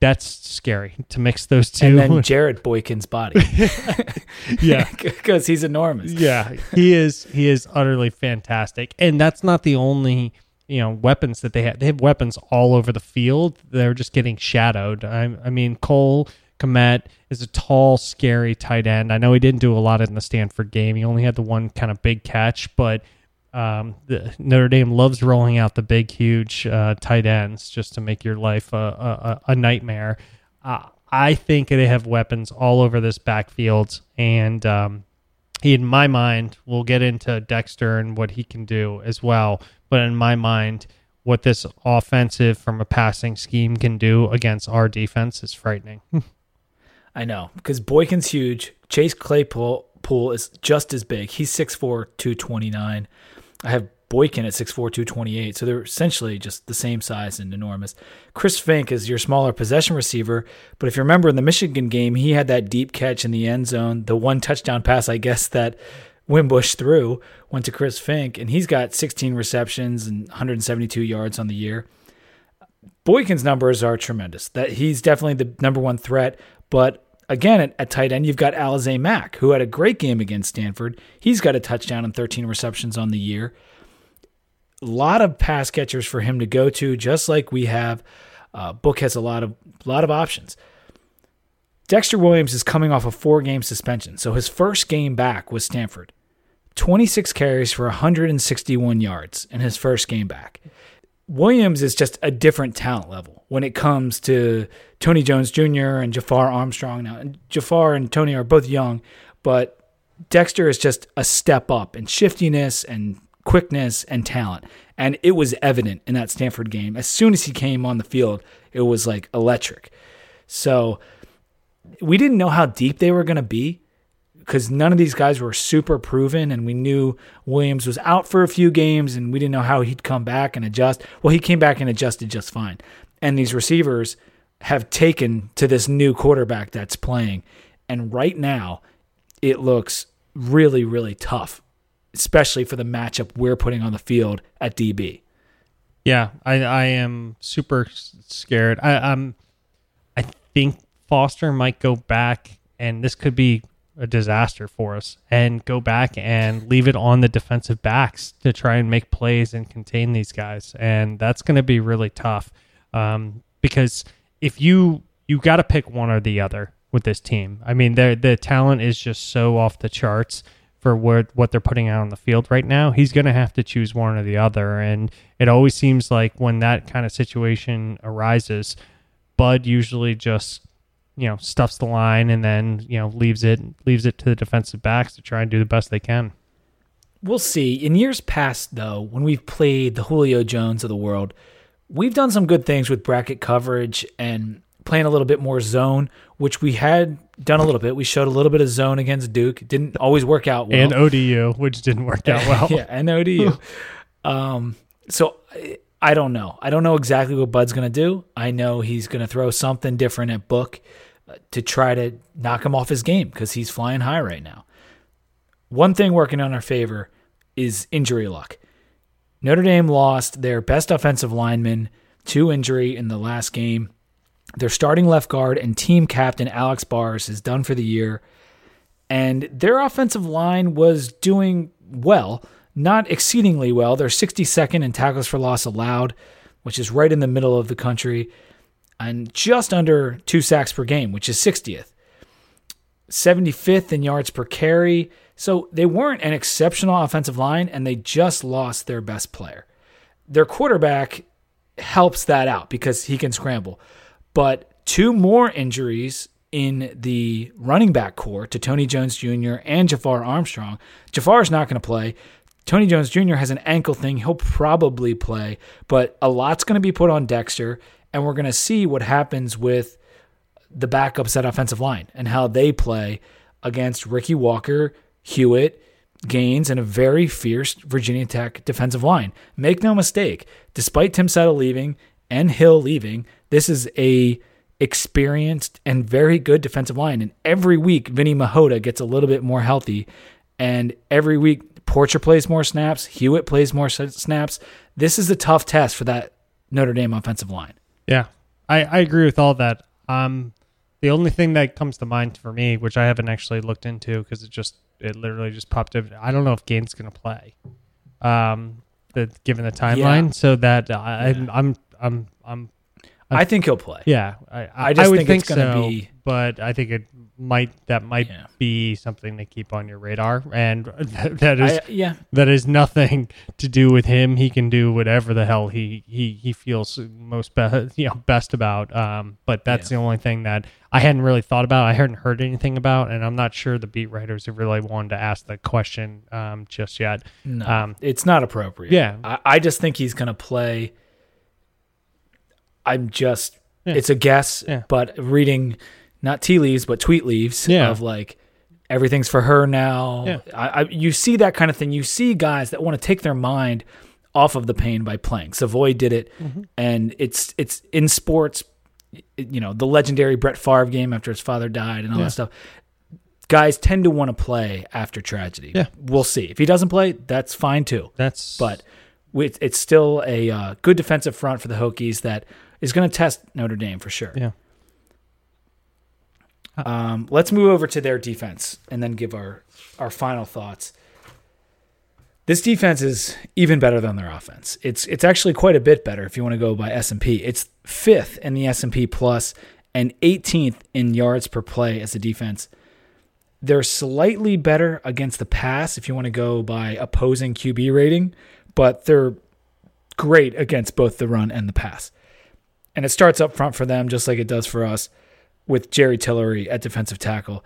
that's scary to mix those two. And then (laughs) Jared Boykin's body, (laughs) yeah, (laughs) because he's enormous. yeah, he is he is utterly fantastic, and that's not the only you know weapons that they have. They have weapons all over the field. They're just getting shadowed. I, I mean, Cole Kmet is a tall, scary tight end. I know he didn't do a lot in the Stanford game. He only had the one kind of big catch, but um, the, Notre Dame loves rolling out the big, huge uh, tight ends just to make your life a, a, a nightmare. Uh, I think they have weapons all over this backfield, and um, in my mind, we'll get into Dexter and what he can do as well. But in my mind, what this offensive from a passing scheme can do against our defense is frightening. (laughs) I know because Boykin's huge. Chase Claypool pool is just as big. He's 6'4", 229. I have Boykin at 6'4", 228. So they're essentially just the same size and enormous. Chris Fink is your smaller possession receiver, but if you remember in the Michigan game, he had that deep catch in the end zone, the one touchdown pass, I guess, that Wimbush threw went to Chris Fink, and he's got 16 receptions and 172 yards on the year. Boykin's numbers are tremendous. That he's definitely the number one threat, but again, at, at, tight end, you've got Alize Mack, who had a great game against Stanford. He's got a touchdown and 13 receptions on the year. A lot of pass catchers for him to go to, just like we have. Uh, Book has a lot of lot of options. Dexter Williams is coming off a four game suspension, so his first game back was Stanford. 26 carries for 161 yards in his first game back. Williams is just a different talent level when it comes to Tony Jones Jr. and Jafar Armstrong. Now, Jafar and Tony are both young, but Dexter is just a step up in shiftiness and quickness and talent. And it was evident in that Stanford game. As soon as he came on the field, it was like electric. So we didn't know how deep they were going to be because none of these guys were super proven, and we knew Williams was out for a few games, and we didn't know how he'd come back and adjust. Well, he came back and adjusted just fine. And these receivers have taken to this new quarterback that's playing, and right now it looks really, really tough, especially for the matchup we're putting on the field at DB. Yeah, I, I am super scared. I, I'm, I think Foster might go back, and this could be a disaster for us and go back and leave it on the defensive backs to try and make plays and contain these guys. And that's going to be really tough um, because if you you got to pick one or the other with this team. I mean, the the talent is just so off the charts for what what they're putting out on the field right now. He's going to have to choose one or the other, and it always seems like when that kind of situation arises, Bud usually just you know stuffs the line and then you know leaves it leaves it to the defensive backs to try and do the best they can. We'll see. In years past, though, when we've played the Julio Jones of the world, we've done some good things with bracket coverage and playing a little bit more zone, which we had done a little bit. We showed a little bit of zone against Duke. It didn't always work out well. And ODU, which didn't work out (laughs) well. yeah, and ODU. (laughs) um, so I don't know. I don't know exactly what Bud's going to do. I know he's going to throw something different at Book to try to knock him off his game because he's flying high right now. One thing working in our favor is injury luck. Notre Dame lost their best offensive lineman to injury in the last game. Their starting left guard and team captain Alex Bars is done for the year. And their offensive line was doing well, not exceedingly well. They're 62nd in tackles for loss allowed, which is right in the middle of the country and just under two sacks per game, which is 60th. 75th in yards per carry. So they weren't an exceptional offensive line, and they just lost their best player. Their quarterback helps that out because he can scramble. But two more injuries in the running back core to Tony Jones Jr. and Jafar Armstrong. Jafar is not going to play. Tony Jones Jr. has an ankle thing. He'll probably play, but a lot's going to be put on Dexter and we're going to see what happens with the backups at offensive line and how they play against Ricky Walker, Hewitt, Gaines, and a very fierce Virginia Tech defensive line. Make no mistake, despite Tim Settle leaving and Hill leaving, this is a experienced and very good defensive line. And every week, Vinny Mihota gets a little bit more healthy. And every week, Porcher plays more snaps, Hewitt plays more snaps. This is a tough test for that Notre Dame offensive line. Yeah, I, I agree with all that. Um, the only thing that comes to mind for me, which I haven't actually looked into because it just it literally just popped up. I don't know if Gaines going to play, um, the, given the timeline. Yeah. So that I, am I'm I'm I'm I think he'll play. Yeah, I, I, just I would think, think it's going to so, be. But I think it might that might yeah. be something to keep on your radar, and (laughs) that, that is I, yeah that is nothing (laughs) to do with him. He can do whatever the hell he he he feels most best (laughs) you know best about. Um, but that's yeah. the only thing that I hadn't really thought about. I hadn't heard anything about, and I'm not sure the beat writers have really wanted to ask the question um, just yet. No, um, it's not appropriate. Yeah, I, I just think he's to play. I'm just. Yeah. It's a guess, but reading not tea leaves, but tweet leaves yeah. of like everything's for her now. Yeah. I, I, you see that kind of thing. You see guys that want to take their mind off of the pain by playing. Savoy did it, and it's it's in sports. You know the legendary Brett Favre game after his father died and all Yeah. that stuff. Guys tend to want to play after tragedy. Yeah. we'll see. If he doesn't play, that's fine too. That's But it's it's still a uh, good defensive front for the Hokies that is going to test Notre Dame for sure. yeah. Um, let's move over to their defense and then give our our final thoughts. This defense is even better than their offense. It's it's actually quite a bit better if you want to go by S and P. It's fifth in the S and P plus and 18th in yards per play as a defense. They're slightly better against the pass if you want to go by opposing QB rating, but they're great against both the run and the pass. And it starts up front for them just like it does for us with Jerry Tillery at defensive tackle.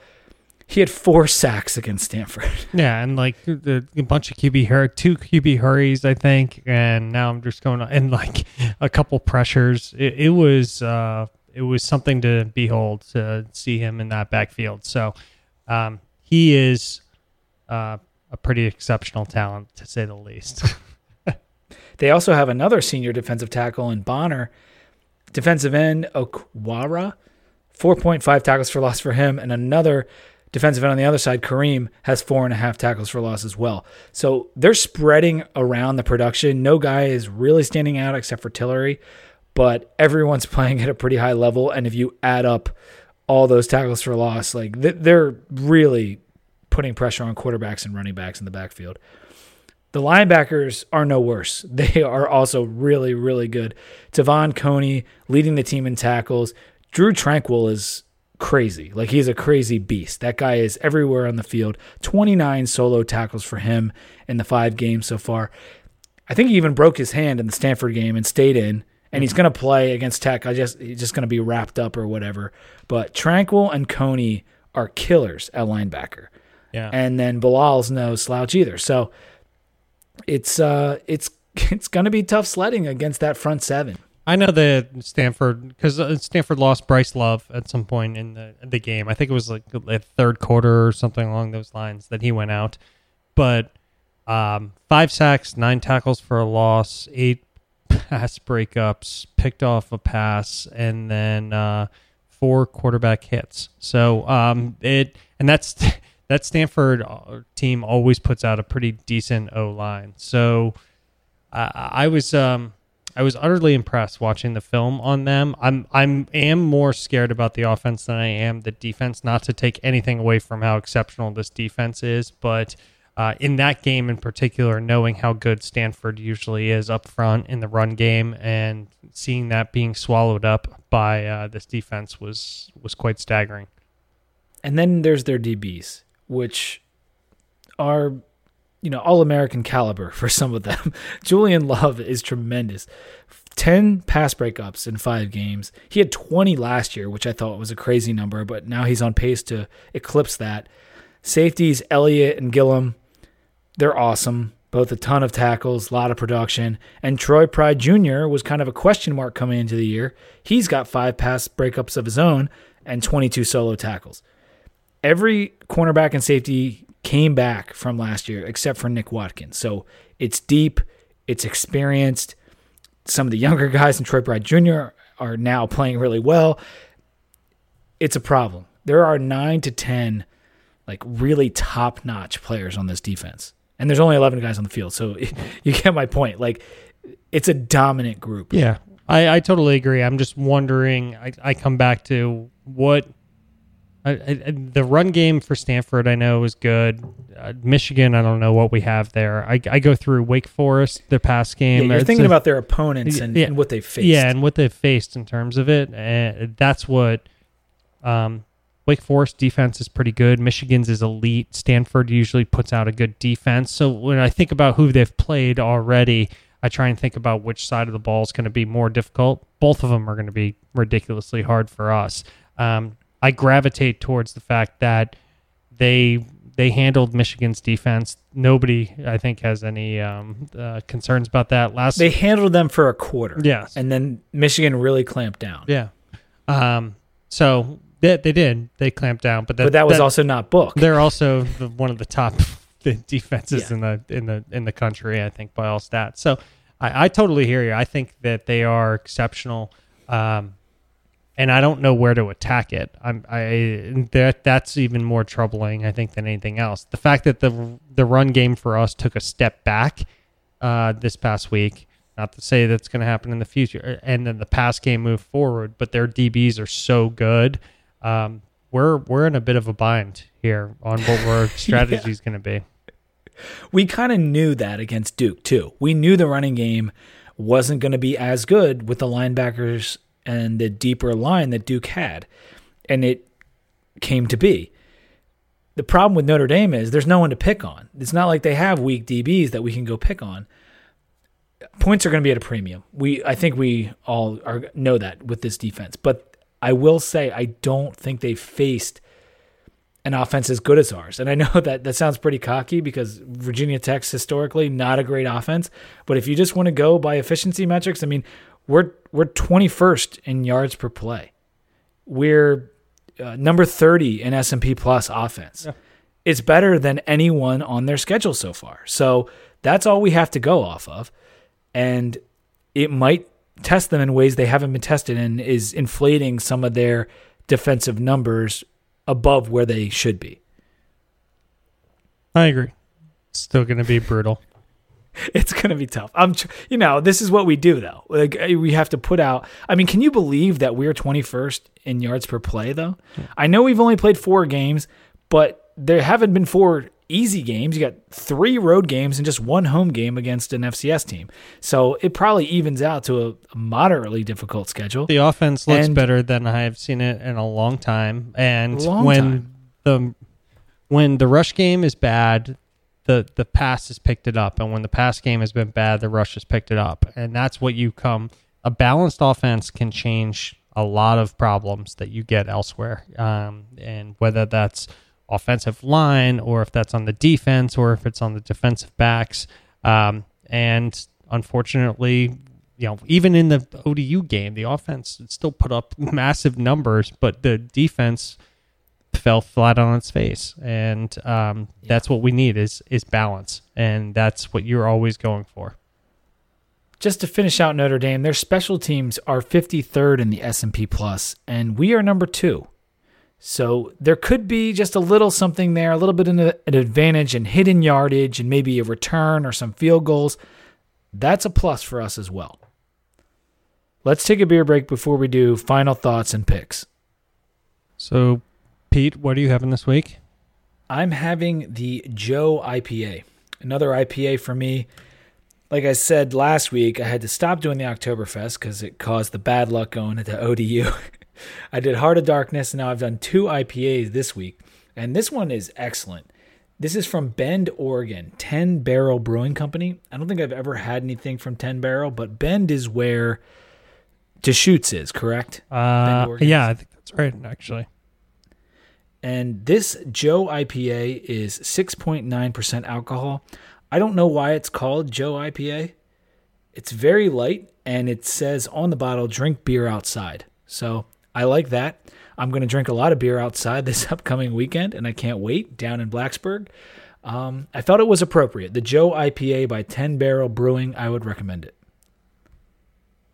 He had four sacks against Stanford. (laughs) Yeah, and like a bunch of QB hur- two QB hurries, I think, and now I'm just going on and like a couple pressures. It, it was uh, it was something to behold to see him in that backfield. So um, he is uh, a pretty exceptional talent to say the least. (laughs) They also have another senior defensive tackle in Bonner, defensive end Okwara, 4.5 tackles for loss for him, and another defensive end on the other side, Kareem, has four and a half tackles for loss as well. So they're spreading around the production. No guy is really standing out except for Tillery, but everyone's (laughs) playing at a pretty high level. And if you add up all those tackles for loss, like they're really putting pressure on quarterbacks and running backs in the backfield. The linebackers are no worse. (laughs) They are also really, really good. Te'von Coney leading the team in tackles. Drue Tranquill is crazy. Like he's a crazy beast. That guy is everywhere on the field. 29 solo tackles for him in the five games so far. I think he even broke his hand in the Stanford game and stayed in. And he's going to play against Tech. I just he's just going to be wrapped up or whatever. But Tranquill and Coney are killers at linebacker yeah, and then Bilal's no slouch either. So it's uh it's (laughs) it's going to be tough sledding against that front seven. I know that Stanford because Stanford lost Bryce Love at some point in the the game. I think it was like a third quarter or something along those lines that he went out. But um, five sacks, nine tackles for a loss, eight (laughs) pass breakups, picked off a pass, and then uh, four quarterback hits. So um, it and that's (laughs) that Stanford uh, team always puts out a pretty decent O line. So I I was um I was utterly impressed watching the film on them. I'm I'm am more scared about the offense than I am the defense. Not to take anything away from how exceptional this defense is, but uh, in that game in particular, knowing how good Stanford usually is up front in the run game and seeing that being swallowed up by uh, this defense was was quite staggering. And then there's their DBs, which are you know all American caliber (laughs) for some of them. Julian Love is tremendous. 10 pass breakups in 5 games. He had 20 last year, which I thought was a crazy number, but now he's on pace to eclipse that. Safeties Elliott and Gilman, they're awesome. Both a ton of tackles, a lot of production. And Troy Pride Jr. was kind of a question mark coming into the year. He's got five pass breakups of his own and 22 solo tackles. Every cornerback and safety came back from last year except for Nick Watkins. So it's deep, it's experienced. Some of the younger (laughs) guys in Troy Pride Jr. are now playing really well. It's a problem. There are nine to 10 like really top notch players on this defense. And there's only 11 guys on the field. So (laughs) you get my point. Like it's a dominant group. Yeah, I, I totally agree. I'm just wondering. I, I come back to what I, I, the run game for Stanford. I know is good. Uh, Michigan, I don't know what we have there. I, I go through Wake Forest, their pass Yeah, game. you're thinking a- about their opponents and, Yeah. and what they've faced. yeah, and what they've faced in terms of it. And that's what um, Wake Forest defense is pretty good. Michigan's is elite. Stanford usually puts out a good defense. So when I think about who they've played already, I try and think about which side of the ball is going to be more difficult. Both of them are going to be ridiculously hard for us. Um, I gravitate towards the fact that they they handled Michigan's defense. Nobody, I think, has any um, uh, concerns about that. Last They handled them for a quarter. Yes. And then Michigan really clamped down. Yeah. Um, so They, they did. They clamped down, but that, but that was also not book. They're also the, one of the top (laughs) defenses Yeah. in the in the in the country, I think, by all stats. So I, I totally hear you. I think that they are exceptional, um, and I don't know where to attack it. I'm I that that's even more troubling, I think, than anything else. The fact that the the run game for us took a step back uh, this past week. Not to say that's going to happen in the future, and then the pass game moved forward, but their DBs are so good. Um, we're we're in a bit of a bind here on what (laughs) our strategy is going to be. we kind of knew that against Duke too. We knew the running game wasn't going to be as good with the linebackers and the deeper line that Duke had, and it came to be. The problem with Notre Dame is there's no one to pick on. It's not like they have weak DBs that we can go pick on. Points are going to be at a premium. We I think we all are know that with this defense. But I will say I don't think they faced an offense as good as ours. And I know (laughs) that that sounds pretty cocky because Virginia Tech's historically not a great offense, but if you just want to go by efficiency metrics, I mean, we're we're 21st in yards per play. We're uh, number 30 in S&P Plus offense. Yeah. It's better than anyone on their schedule so far. So that's all we have to go off of. And it might test them in ways they haven't been tested in is inflating some of their defensive numbers above where they should be. I agree. Still going to be brutal. (laughs) It's going to be tough. I'm, tr- you know, this is what we do though. Like eh, we have to put out. I mean, can you believe that we're 21st in yards per play though? I know we've only played four games, but there haven't been four easy games. You got three road games and just one home game against an FCS team. So it probably evens out to a, a moderately difficult schedule. The offense looks And- better than I have seen it in a long time. And Long when time. the when the rush game is bad, the the pass has picked it up, and when the pass game has been bad, the rush has picked it up, and that's what you come. A balanced offense can change a lot of problems that you get elsewhere, um, and whether that's offensive line or if that's on the defense or if it's on the defensive backs. Um, and unfortunately, you know, even in the ODU game, the offense still put up (laughs) massive numbers, but the defense fell flat on its face. And um, that's what we need is is balance, and that's what you're always going for. just to finish out Notre Dame, their special teams are 53rd in the S&P Plus, and we are number two. So there could be just a little something there, a little bit of an an advantage in hidden yardage and maybe a return or some field goals. That's a plus for us as well. Let's take a beer break before we do final thoughts and picks. So, Pete, what are you having this week? I'm having the Joe IPA, another IPA for me. Like I said last week, I had to stop doing the Oktoberfest because it caused the bad luck going into (laughs) ODU. I did Heart of Darkness, and now I've done two IPAs this week, and this one is excellent. This is from Bend, Oregon, 10 Barrel Brewing Company. I don't think I've ever had anything from 10 Barrel, but Bend is where Deschutes is, correct? Uh, Oregon. yeah, I think that's right. Actually, And this Joe IPA is 6.9% alcohol. I don't know why it's called Joe IPA. It's very light and it says on the bottle, drink beer outside. So I like that. I'm going to drink a lot of beer outside (laughs) this upcoming weekend and I can't wait down in Blacksburg. Um, I felt it was appropriate. The Joe IPA by 10 Barrel Brewing, I would recommend it.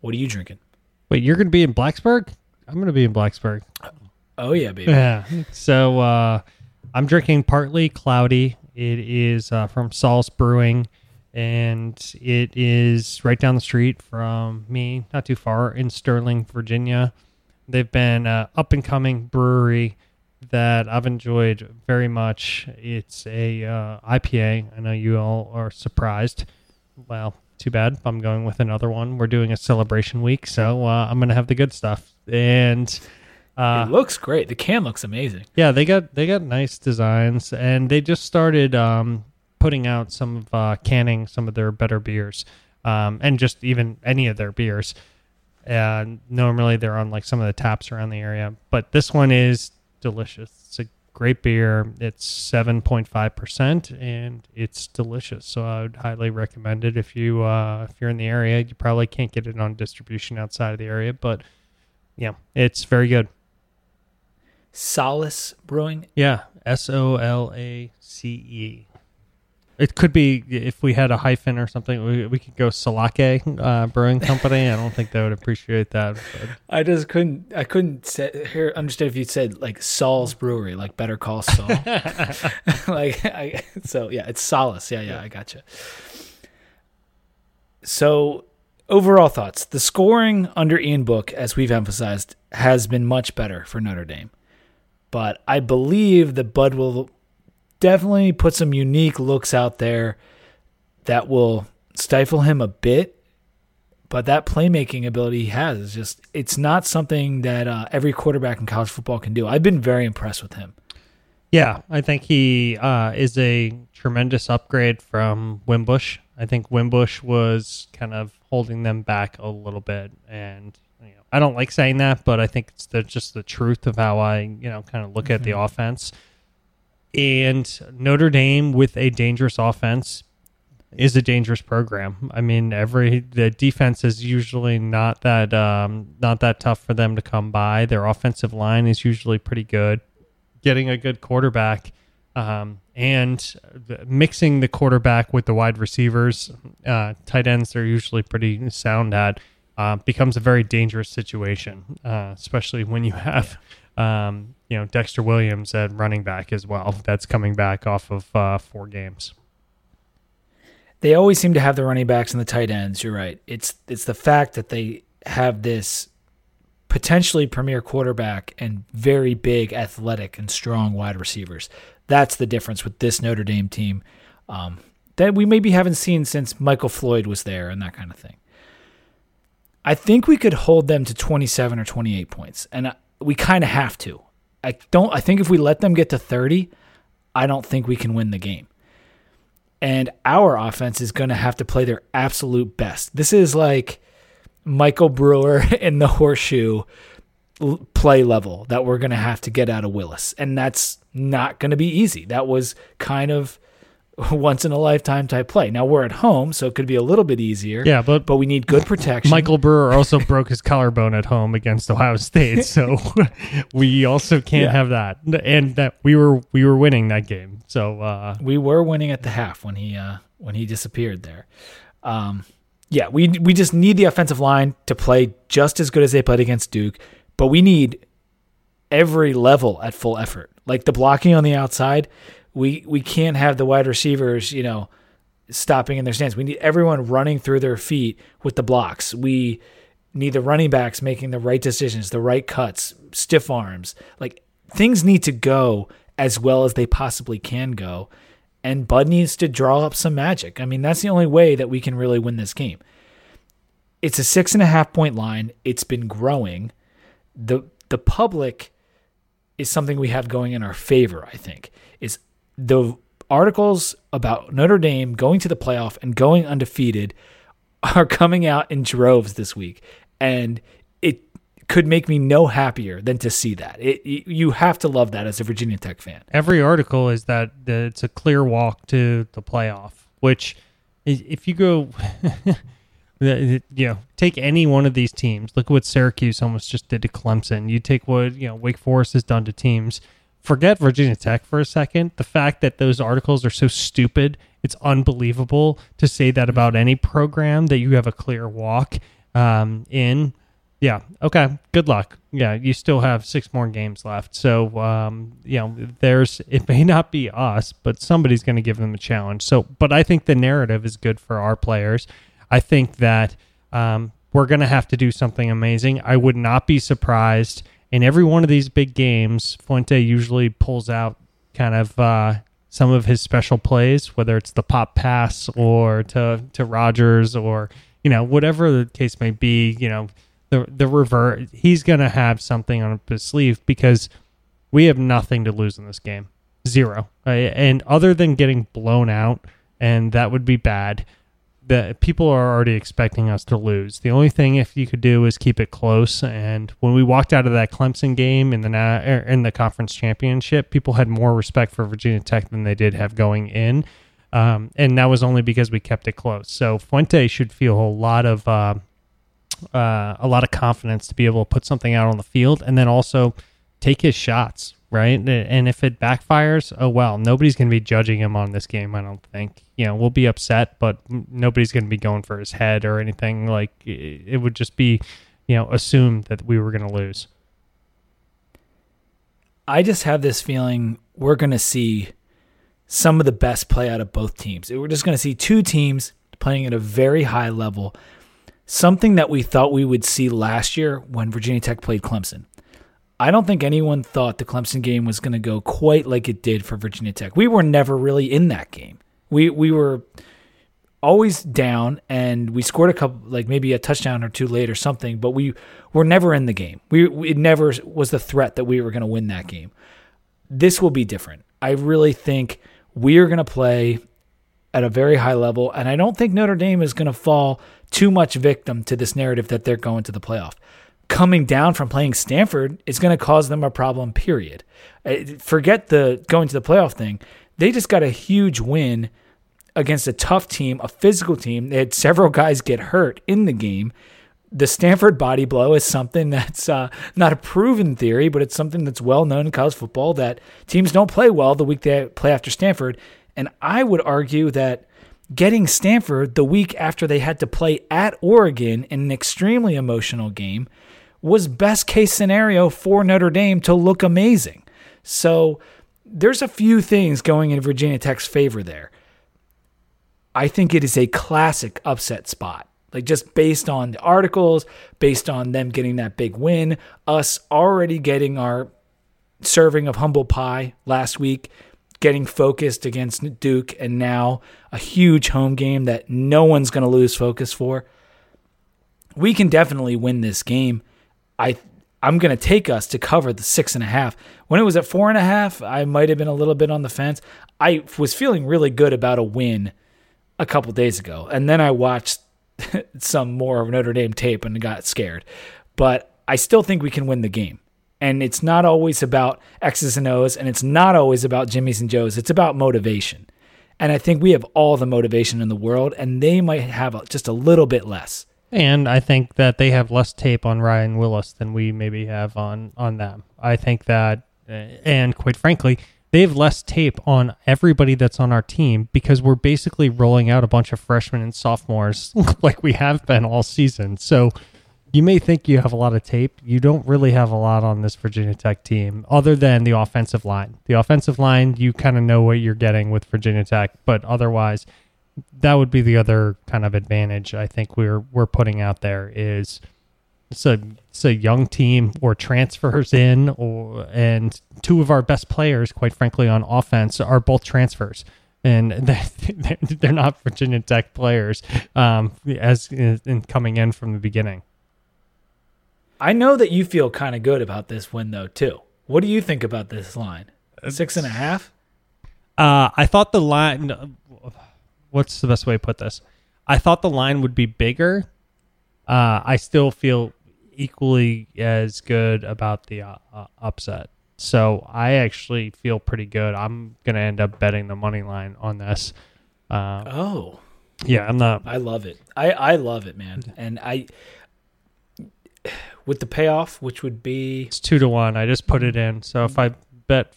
What are you drinking? wait, you're going to be in Blacksburg? I'm going to be in Blacksburg. Oh, yeah, baby. Yeah. So uh, I'm drinking partly cloudy. It is uh, from Saul's Brewing, and it is right down the street from me, not too far in Sterling, Virginia. They've been uh, up and coming brewery that I've enjoyed very much. It's a uh, IPA. I know you all are surprised. Well, too bad. I'm going with another one. We're doing a celebration week, so uh, I'm going to have the good stuff. And uh, it looks great. The can looks amazing. yeah, they got they got nice designs, and they just started um, putting out some of uh, canning some of their better beers, um, and just even any of their beers. And normally they're on like some of the taps around the area, but this one is delicious. It's a great beer. It's seven point five percent, and it's delicious. So I would highly recommend it if you uh, if you're in the area. You probably can't get it on distribution outside of the area, but yeah, it's very good. Solace Brewing. Yeah, S O L A C E. It could be if we had a hyphen or something. We, we could go Salake uh, Brewing Company. I don't think they would appreciate that. But. I just couldn't. I couldn't say, hear understand if you said like Saul's Brewery, like Better Call Saul. (laughs) (laughs) like I, so, yeah, it's Solace. Yeah, yeah, I gotcha. So, overall thoughts: the scoring under Ian Book, as we've emphasized, has been much better for Notre Dame. But I believe that Bud will definitely put some unique looks out there that will stifle him a bit. But that playmaking ability he has is just, it's not something that uh, every quarterback in college football can do. I've been very impressed with him. Yeah, I think he uh, is a tremendous upgrade from Wimbush. I think Wimbush was kind of holding them back a little bit, and I don't like saying that, but I think it's the, just the truth of how I, you know, kind of look mm-hmm. at the mm-hmm. offense. And Notre Dame with a dangerous offense is a dangerous program. I mean, every the defense is usually not that um, not that tough for them to come by. Their offensive line is usually pretty good. Getting a good quarterback um, and mixing the quarterback with the wide receivers, uh, tight ends they're usually pretty sound at. Uh, becomes a very dangerous situation, uh, especially when you have um, you know Dexter Williams at running back as well. That's coming back off of uh, four games. They always seem to have the running backs and the tight ends. You're right. It's it's the fact that they have this potentially premier quarterback and very big, athletic, and strong wide receivers. That's the difference with this Notre Dame team um, that we maybe haven't seen since Michael Floyd was there and that kind of thing. I think we could hold them to 27 or 28 points, and uh, we kind of have to. I don't. I think if we let them get to 30, I don't think we can win the game. And our offense is going to have to play their absolute best. This is like Michael Brewer (laughs) in the horseshoe play level that we're going to have to get out of Willis. And that's not going to be easy. That was kind of (laughs) once in a lifetime type play. Now we're at home, so it could be a little bit easier. Yeah, but but we need good protection. Michael Brewer (laughs) also broke his collarbone at home against Ohio State, so (laughs) we also can't yeah. have that. And that we were we were winning that game, so uh, we were winning at the half when he uh, when he disappeared there. Um, yeah, we we just need the offensive line to play just as good as they played against Duke, but we need every level at full effort. Like the blocking on the outside, we we can't have the wide receivers, you know, stopping in their stance. We need everyone running through their feet with the blocks. We need the running backs making the right decisions, the right cuts, stiff arms. Like things need to go as well as they possibly can go. And Bud needs to draw up some magic. I mean, that's the only way that we can really win this game. It's a six and a half point line. It's been growing. The the public is something we have going in our favor, I think. Is the articles about Notre Dame going to the playoff and going undefeated are coming out in droves this week. And it could make me no happier than to see that. It, you have to love that as a Virginia Tech fan. Every article is that it's a clear walk to the playoff, which if you go (laughs) you know, take any one of these teams. Look at what Syracuse almost just did to Clemson. You take what, you know, Wake Forest has done to teams forget Virginia Tech for a second. The fact that those articles are so stupid, it's unbelievable to say that about any program that you have a clear walk um, in. Yeah. Okay. Good luck. Yeah. You still have six more games left. So, um, you know, there's, it may not be us, but somebody's going to give them a challenge. So, but I think the narrative is good for our players. I think that um, we're going to have to do something amazing. I would not be surprised in every one of these big games, Fuente usually pulls out kind of uh, some of his special plays, whether it's the pop pass or to to Rogers or you know whatever the case may be. You know the the revert. He's gonna have something on his sleeve because we have nothing to lose in this game, zero. And other than getting blown out, and that would be bad that people are already expecting us to lose. The only thing if you could do is keep it close. And when we walked out of that Clemson game in the er, in the conference championship, people had more respect for Virginia Tech than they did have going in. Um, and that was only because we kept it close. So Fuente should feel a lot of uh, uh, a lot of confidence to be able to put something out on the field, and then also take his shots, right? And if it backfires, oh well, nobody's going to be judging him on this game. I don't think. You know, we'll be upset, but nobody's going to be going for his head or anything. Like it would just be, you know, assumed that we were going to lose. I just have this feeling we're going to see some of the best play out of both teams. We're just going to see two teams playing at a very high level, something that we thought we would see last year when Virginia Tech played Clemson. I don't think anyone thought the Clemson game was going to go quite like it did for Virginia Tech. We were never really in that game. We we were always down and we scored a couple like maybe a touchdown or two late or something, but we were never in the game. We it never was the threat that we were going to win that game. This will be different. I really think we are going to play at a very high level, and I don't think Notre Dame is going to fall too much victim to this narrative that they're going to the playoff. Coming down from playing Stanford is going to cause them a problem. Period. Uh, forget the going to the playoff thing. They just got a huge win against a tough team, a physical team. They had several guys get hurt in the game. The Stanford body blow is something (laughs) that's uh, not a proven theory, but it's something that's well known in college football that teams don't play well the week they play after Stanford. And I would argue that getting Stanford the week after they had to play at Oregon in an extremely emotional game was best case scenario for Notre Dame to look amazing. So there's a few things going in Virginia Tech's favor there. I think it is a classic upset spot. Like just based on the articles, based on them getting that big win, us already getting our serving of humble pie last week, getting focused against Duke, and now a huge home game that no one's going to lose focus for. We can definitely win this game. I I'm going to take us to cover the six and a half. When it was at four and a half, I might have been a little bit on the fence. I was feeling really good about a win a couple days ago, and then I watched (laughs) some more of Notre Dame tape and got scared. But I still think we can win the game. And it's not always about X's and O's, and it's not always about Jimmy's and Joe's. It's about motivation. And I think we have all the motivation in the world, and they might have just a little bit less. And I think that they have less tape on Ryan Willis than we maybe have on on them. I think that, eh, and quite frankly, they have less tape on everybody that's on our team because we're basically rolling out a bunch of freshmen and sophomores (laughs) like we have been all season. So you may think you have a lot of tape. You don't really have a lot on this Virginia Tech team other than the offensive line. The offensive line, you kind of know what you're getting with Virginia Tech, but otherwise, that would be the other kind of advantage I think we're we're putting out there is it's a it's a young team or transfers in or and two of our best players quite frankly on offense are both transfers and (laughs) they're, they're not Virginia Tech players um, as in coming in from the beginning. I know that you feel kind of good about this win though too. What do you think about this line? Six and a half. Uh, I thought the line. What's the best way to put this? I thought the line would be bigger. Uh, I still feel equally as good about the uh, uh, upset. So I actually feel pretty good. I'm gonna end up betting the money line on this. Uh, oh, yeah, I'm not. I love it. I I love it, man. And I with the payoff, which would be it's two to one. I just put it in. So if I bet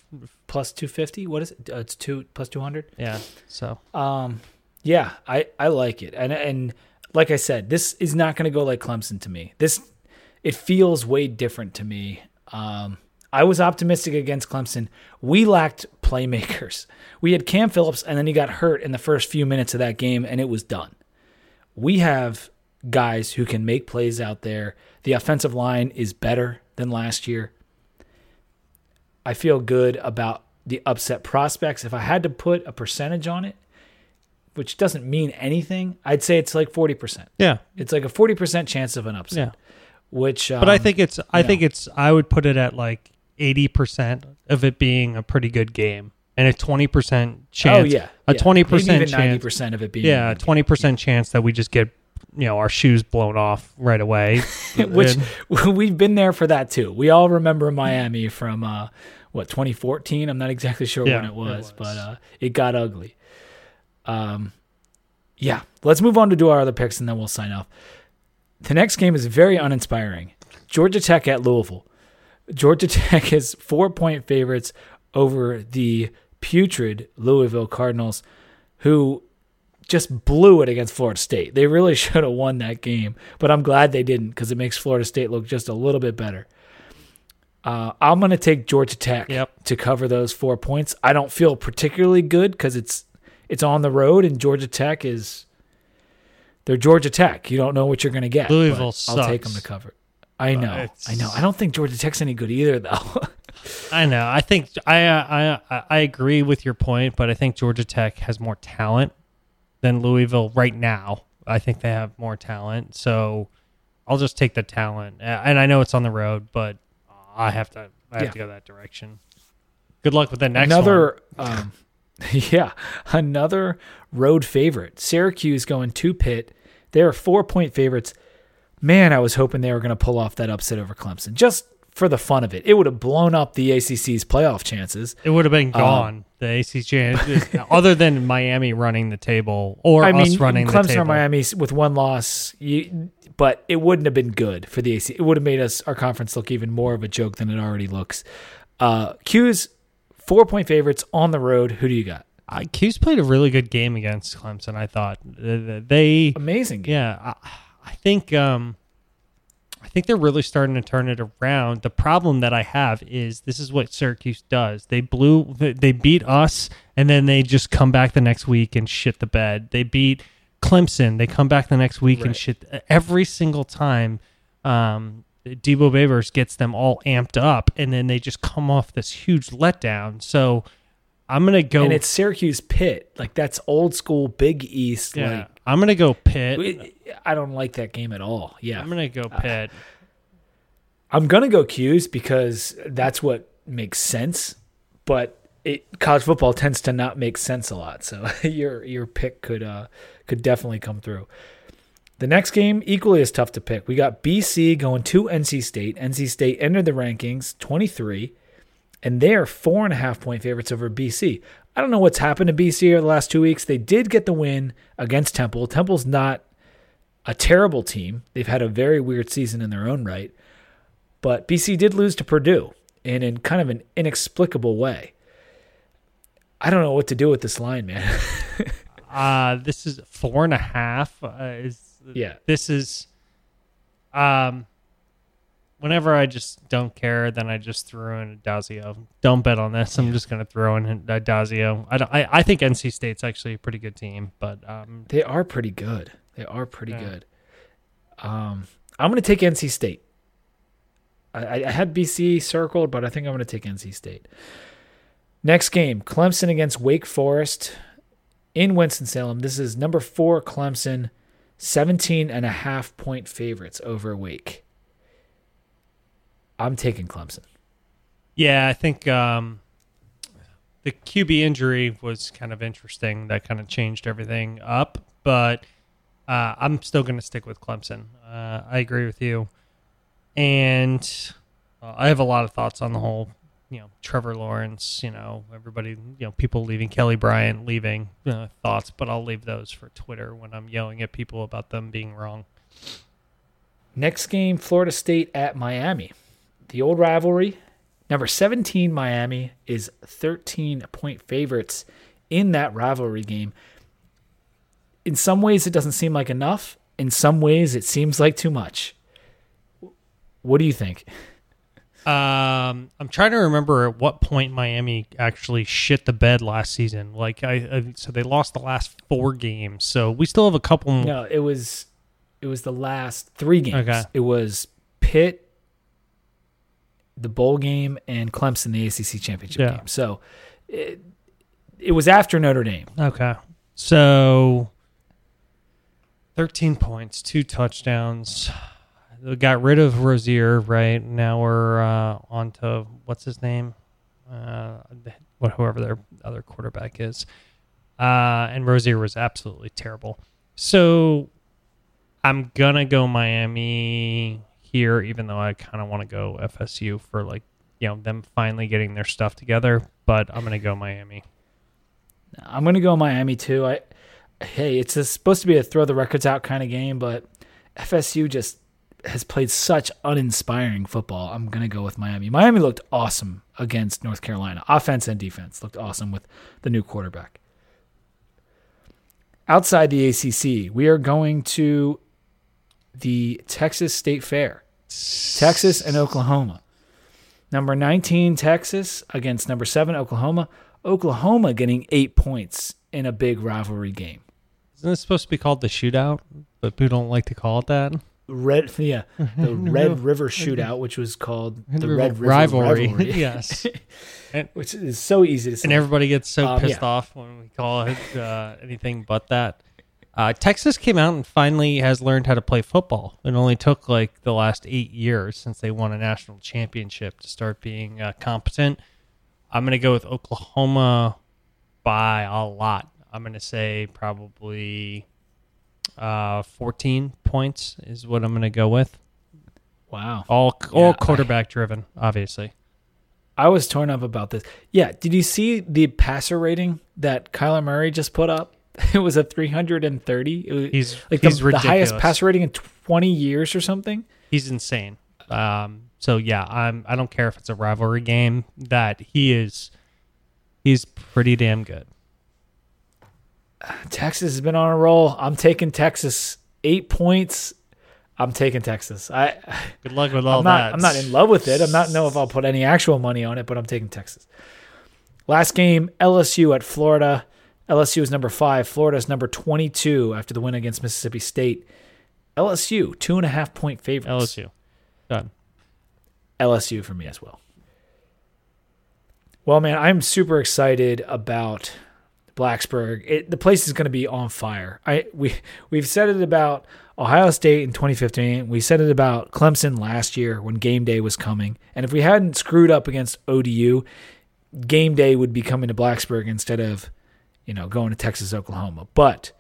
plus two fifty, what is it? Uh, it's two plus two hundred. Yeah. So um, yeah, I I like it, and and like I said, this is not going to go like Clemson to me. This it feels way different to me. Um, I was optimistic against Clemson. We lacked playmakers. We had Cam Phillips, and then he got hurt in the first few minutes of that game, and it was done. We have guys who can make plays out there. The offensive line is better than last year. I feel good about the upset prospects. If I had to put a percentage on it, which doesn't mean anything, I'd say it's like 40%. Yeah. It's like a 40% chance of an upset. Yeah which um, but I think it's I think know. it's I would put it at like eighty percent of it being a pretty good game and a twenty percent chance. Oh yeah, a twenty percent chance. Ninety percent of it being yeah, twenty percent chance that we just get you know our shoes blown off right away. (laughs) which (laughs) we've been there for that too. We all remember Miami from uh, what 2014. I'm not exactly sure yeah, when it was, it was. but uh, it got ugly. Um, yeah, let's move on to do our other picks and then we'll sign off. The next game is very uninspiring. Georgia Tech at Louisville. Georgia (laughs) Tech is four point favorites over the putrid Louisville Cardinals, who just blew it against Florida State. They really (laughs) should have won that game, but I'm glad they didn't because it makes Florida State look just a little bit better. Uh, I'm going to take Georgia Tech Yep. to cover those four points. I don't feel particularly good because it's it's on the road and Georgia Tech is they're Georgia Tech. You don't know what you're going to get. Louisville I'll take them to cover. I know. I know. I don't think Georgia Tech's any good either, though. (laughs) I know. I think I, I I agree with your point, but I think Georgia Tech has more talent than Louisville right now. I think they have more talent, so I'll just take the talent. And I know it's on the road, but I have to I have Yeah. to go that direction. Good luck with the next another, um, (laughs) yeah, another road favorite. Syracuse going to Pitt. They're four point favorites. Man, I was hoping they were going to pull off that upset over Clemson just for the fun of it. It would have blown up the ACC's playoff chances. It would have Um, been gone. the ACC, chances, other than Miami running the table or I us mean, running the Clemson table. or Miami with one loss, you, but it wouldn't have been good for the ACC. It would have made us our conference look even more of a joke than it already looks. Uh, 'Cuse four point favorites on the road. Who do you got? Uh, 'Cuse played a really good game against Clemson. I thought they Amazing. game. Yeah, I, I think um, I think they're really starting to turn it around. The problem that I have is this is what Syracuse does. They blew, they beat us, and then they just come back the next week and shit the bed. They beat Clemson. They come back the next week and shit every single time. Um, Dino Babers gets them all amped up, and then they just come off this huge letdown. So I'm gonna go. And it's Syracuse Pitt. Like that's old school Big East. yeah, I'm gonna go Pitt. I don't like that game at all. Yeah. I'm gonna go Pitt. I'm gonna go 'Cuse because that's what makes sense. But it college football tends to not make sense a lot. So (laughs) your your pick could uh could definitely come through. The next game equally as tough to pick. We got BC going to NC State. NC State entered the rankings 23, and they are four and a half point favorites over BC. I don't know what's happened to BC over the last two weeks. They did get the win against Temple. Temple's not a terrible team. They've had a very weird season in their own right. But BC did lose to Purdue and in kind of an inexplicable way. I don't know what to do with this line, man. (laughs) Uh, this is four and a half. Uh, is yeah. this is, um, whenever I just don't care, then I just throw in a Dazio. Don't bet on this. I'm just gonna throw in a Dazio. I don't. I, I think NC State's actually a pretty good team, but um, They are pretty good. They are pretty Yeah. good. Um, I'm going to take NC State. I, I I had BC circled, but I think I'm going to take NC State. Next game Clemson against Wake Forest in Winston-Salem. This is number four Clemson, 17 and a half point favorites over Wake. I'm taking Clemson. yeah, I think um, the QB injury was kind of interesting. That kind of changed everything up, but uh, I'm still gonna stick with Clemson. Uh, I agree with you. and uh, I have a lot of thoughts on the whole, you know, Trevor Lawrence, you know, everybody, you know, people leaving, Kelly Bryant leaving uh, thoughts, but I'll leave those for Twitter when I'm yelling at people about them being wrong. Next game, Florida State at Miami. The old rivalry. Number 17, Miami, is 13 point favorites in that rivalry game. In some ways, it doesn't seem like enough. In some ways, it seems like too much. What do you think? Um, I'm trying to remember at what point Miami actually shit the bed last season. Like I, I so they lost the last four games, so we still have a couple. more. No, it was it was the last three games. Okay. It was Pitt, the bowl game, and Clemson, the ACC championship Yeah. game. So it, it was after Notre Dame. Okay. So 13 points, two touchdowns. Got rid of Rosier, right? Now we're uh, on to what's his name? Uh, whoever their other quarterback is. Uh, and Rosier was absolutely terrible. So I'm gonna go Miami here, even though I kind of want to go FSU for like you know them finally getting their stuff together. But I'm gonna go Miami. I'm going to go Miami too. I hey, it's supposed to be a throw the records out kind of game, but FSU just has played such uninspiring football. I'm going to go with Miami. Miami looked awesome against North Carolina. Offense and defense looked awesome with the new quarterback. Outside the ACC, we are going to the Texas State Fair. Texas and Oklahoma. Number 19 Texas against number 7 Oklahoma. Oklahoma getting 8 points in a big rivalry game. Isn't this supposed to be called the shootout? But people don't like to call it that. Red, (laughs) yeah, the (laughs) Red River Shootout, which was called the Red River rivalry. Rivalry, (laughs) yes. which is so easy to say. and everybody gets so Um, pissed yeah. off when we call it uh, anything but that. Uh, Texas came out and finally has learned how to play football. It only took like the last eight years since they won a national championship to start being uh, competent. I'm going to go with Oklahoma by a lot. I'm going to say probably uh, 14 points is what I'm going to go with. wow. All all Yeah, I- quarterback driven, obviously. I was torn up about this. Yeah, did you see the passer rating that Kyler Murray just put up? (laughs) It was a 330. It was He's like he's the, the highest passer rating in 20 years or something. he's insane. Um, so yeah, I'm. I don't care if it's a rivalry game. That he is, he's pretty damn good. Texas has been on a roll. I'm taking Texas. Eight points. I'm taking Texas. I Good luck with all I'm not. that. I'm not in love with it. I'm not know if I'll put any actual money on it, but I'm taking Texas. Last game, LSU at Florida. LSU is number five. Florida is number 22 after the win against Mississippi State. LSU two and a half point favorites. LSU. Done. LSU for me as well. Well, man, I'm super excited about Blacksburg. It, the place is going to be on fire. I we we've said it about Ohio State in 2015. We said it about Clemson last year when game day was coming. And if we hadn't screwed up against ODU, game day would be coming to Blacksburg instead of, you know, going to Texas, Oklahoma. But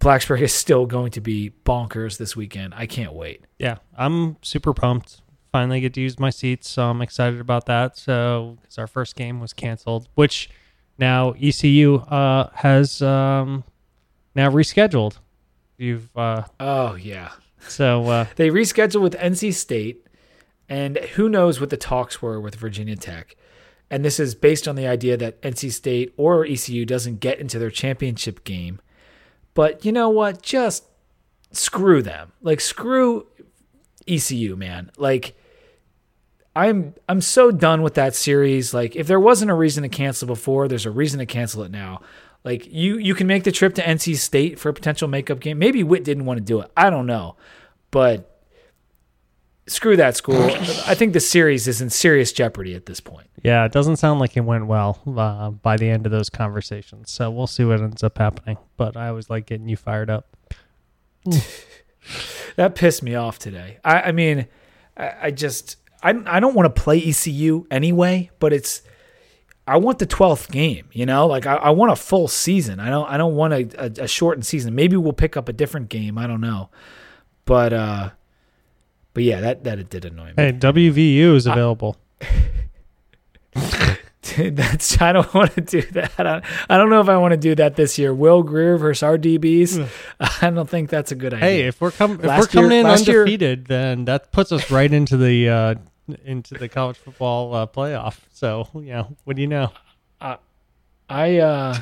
Blacksburg is still going to be bonkers this weekend. I can't wait. Yeah, I'm super pumped. Finally get to use my seats, so I'm excited about that. So, because our first game was canceled, which now ECU uh, has um, now rescheduled. You've uh, Oh yeah. so uh, (laughs) They rescheduled with NC State, and who knows what the talks were with Virginia Tech. And this is based on the idea that NC State or ECU doesn't get into their championship game. But you know what? Just screw them. Like screw ECU, man. Like I'm I'm so done with that series. Like if there wasn't a reason to cancel before, there's a reason to cancel it now. Like you you can make the trip to NC State for a potential makeup game. Maybe Whit didn't want to do it. I don't know. But screw that school. I think the series is in serious jeopardy at this point. Yeah, it doesn't sound like it went well uh, by the end of those conversations. So we'll see what ends up happening. But I always like getting you fired up. (laughs) That pissed me off today. I, I mean, I, I just I I don't want to play ECU anyway, but it's I want the twelfth game. You know, like I, I want a full season. I don't I don't want a, a, a shortened season. Maybe we'll pick up a different game. I don't know, but uh, but yeah, that that it did annoy me. Hey, WVU is available. (laughs) Dude, that's I don't want to do that. I, I don't know if I want to do that this year. Will Grier versus our DBs. (laughs) I don't think that's a good idea. hey, if we're coming if we're coming year- in last year- undefeated, then that puts us right into the uh, (laughs) into the college football uh, playoff. So you know, what do you know? I uh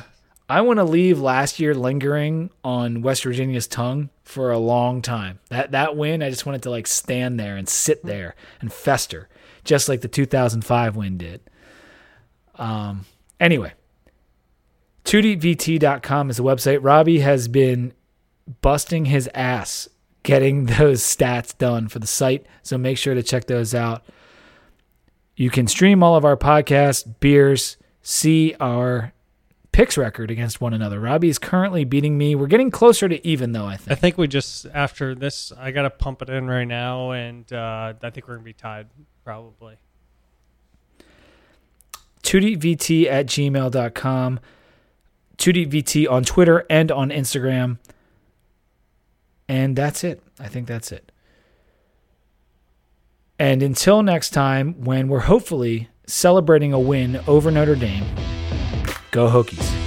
I want to leave last year lingering on West Virginia's tongue for a long time. That that win, I just wanted to like stand there and sit there and fester, just like the 2005 win did. Um. Anyway, 2dvt.com is the website. Robbie has been busting his ass getting (laughs) those stats done for the site, so make sure to check those out. You can stream all of our podcasts, beers, see our picks record against one another. Robbie is currently beating me. We're getting closer to even, though, I think. I think. we just after this, I gotta pump it in right now, and uh, I think we're gonna be tied probably. 2dvt at gmail.com. 2dvt on Twitter and on Instagram. And that's it. I think that's it. And until next time, when we're hopefully celebrating a win over Notre Dame, go Hokies.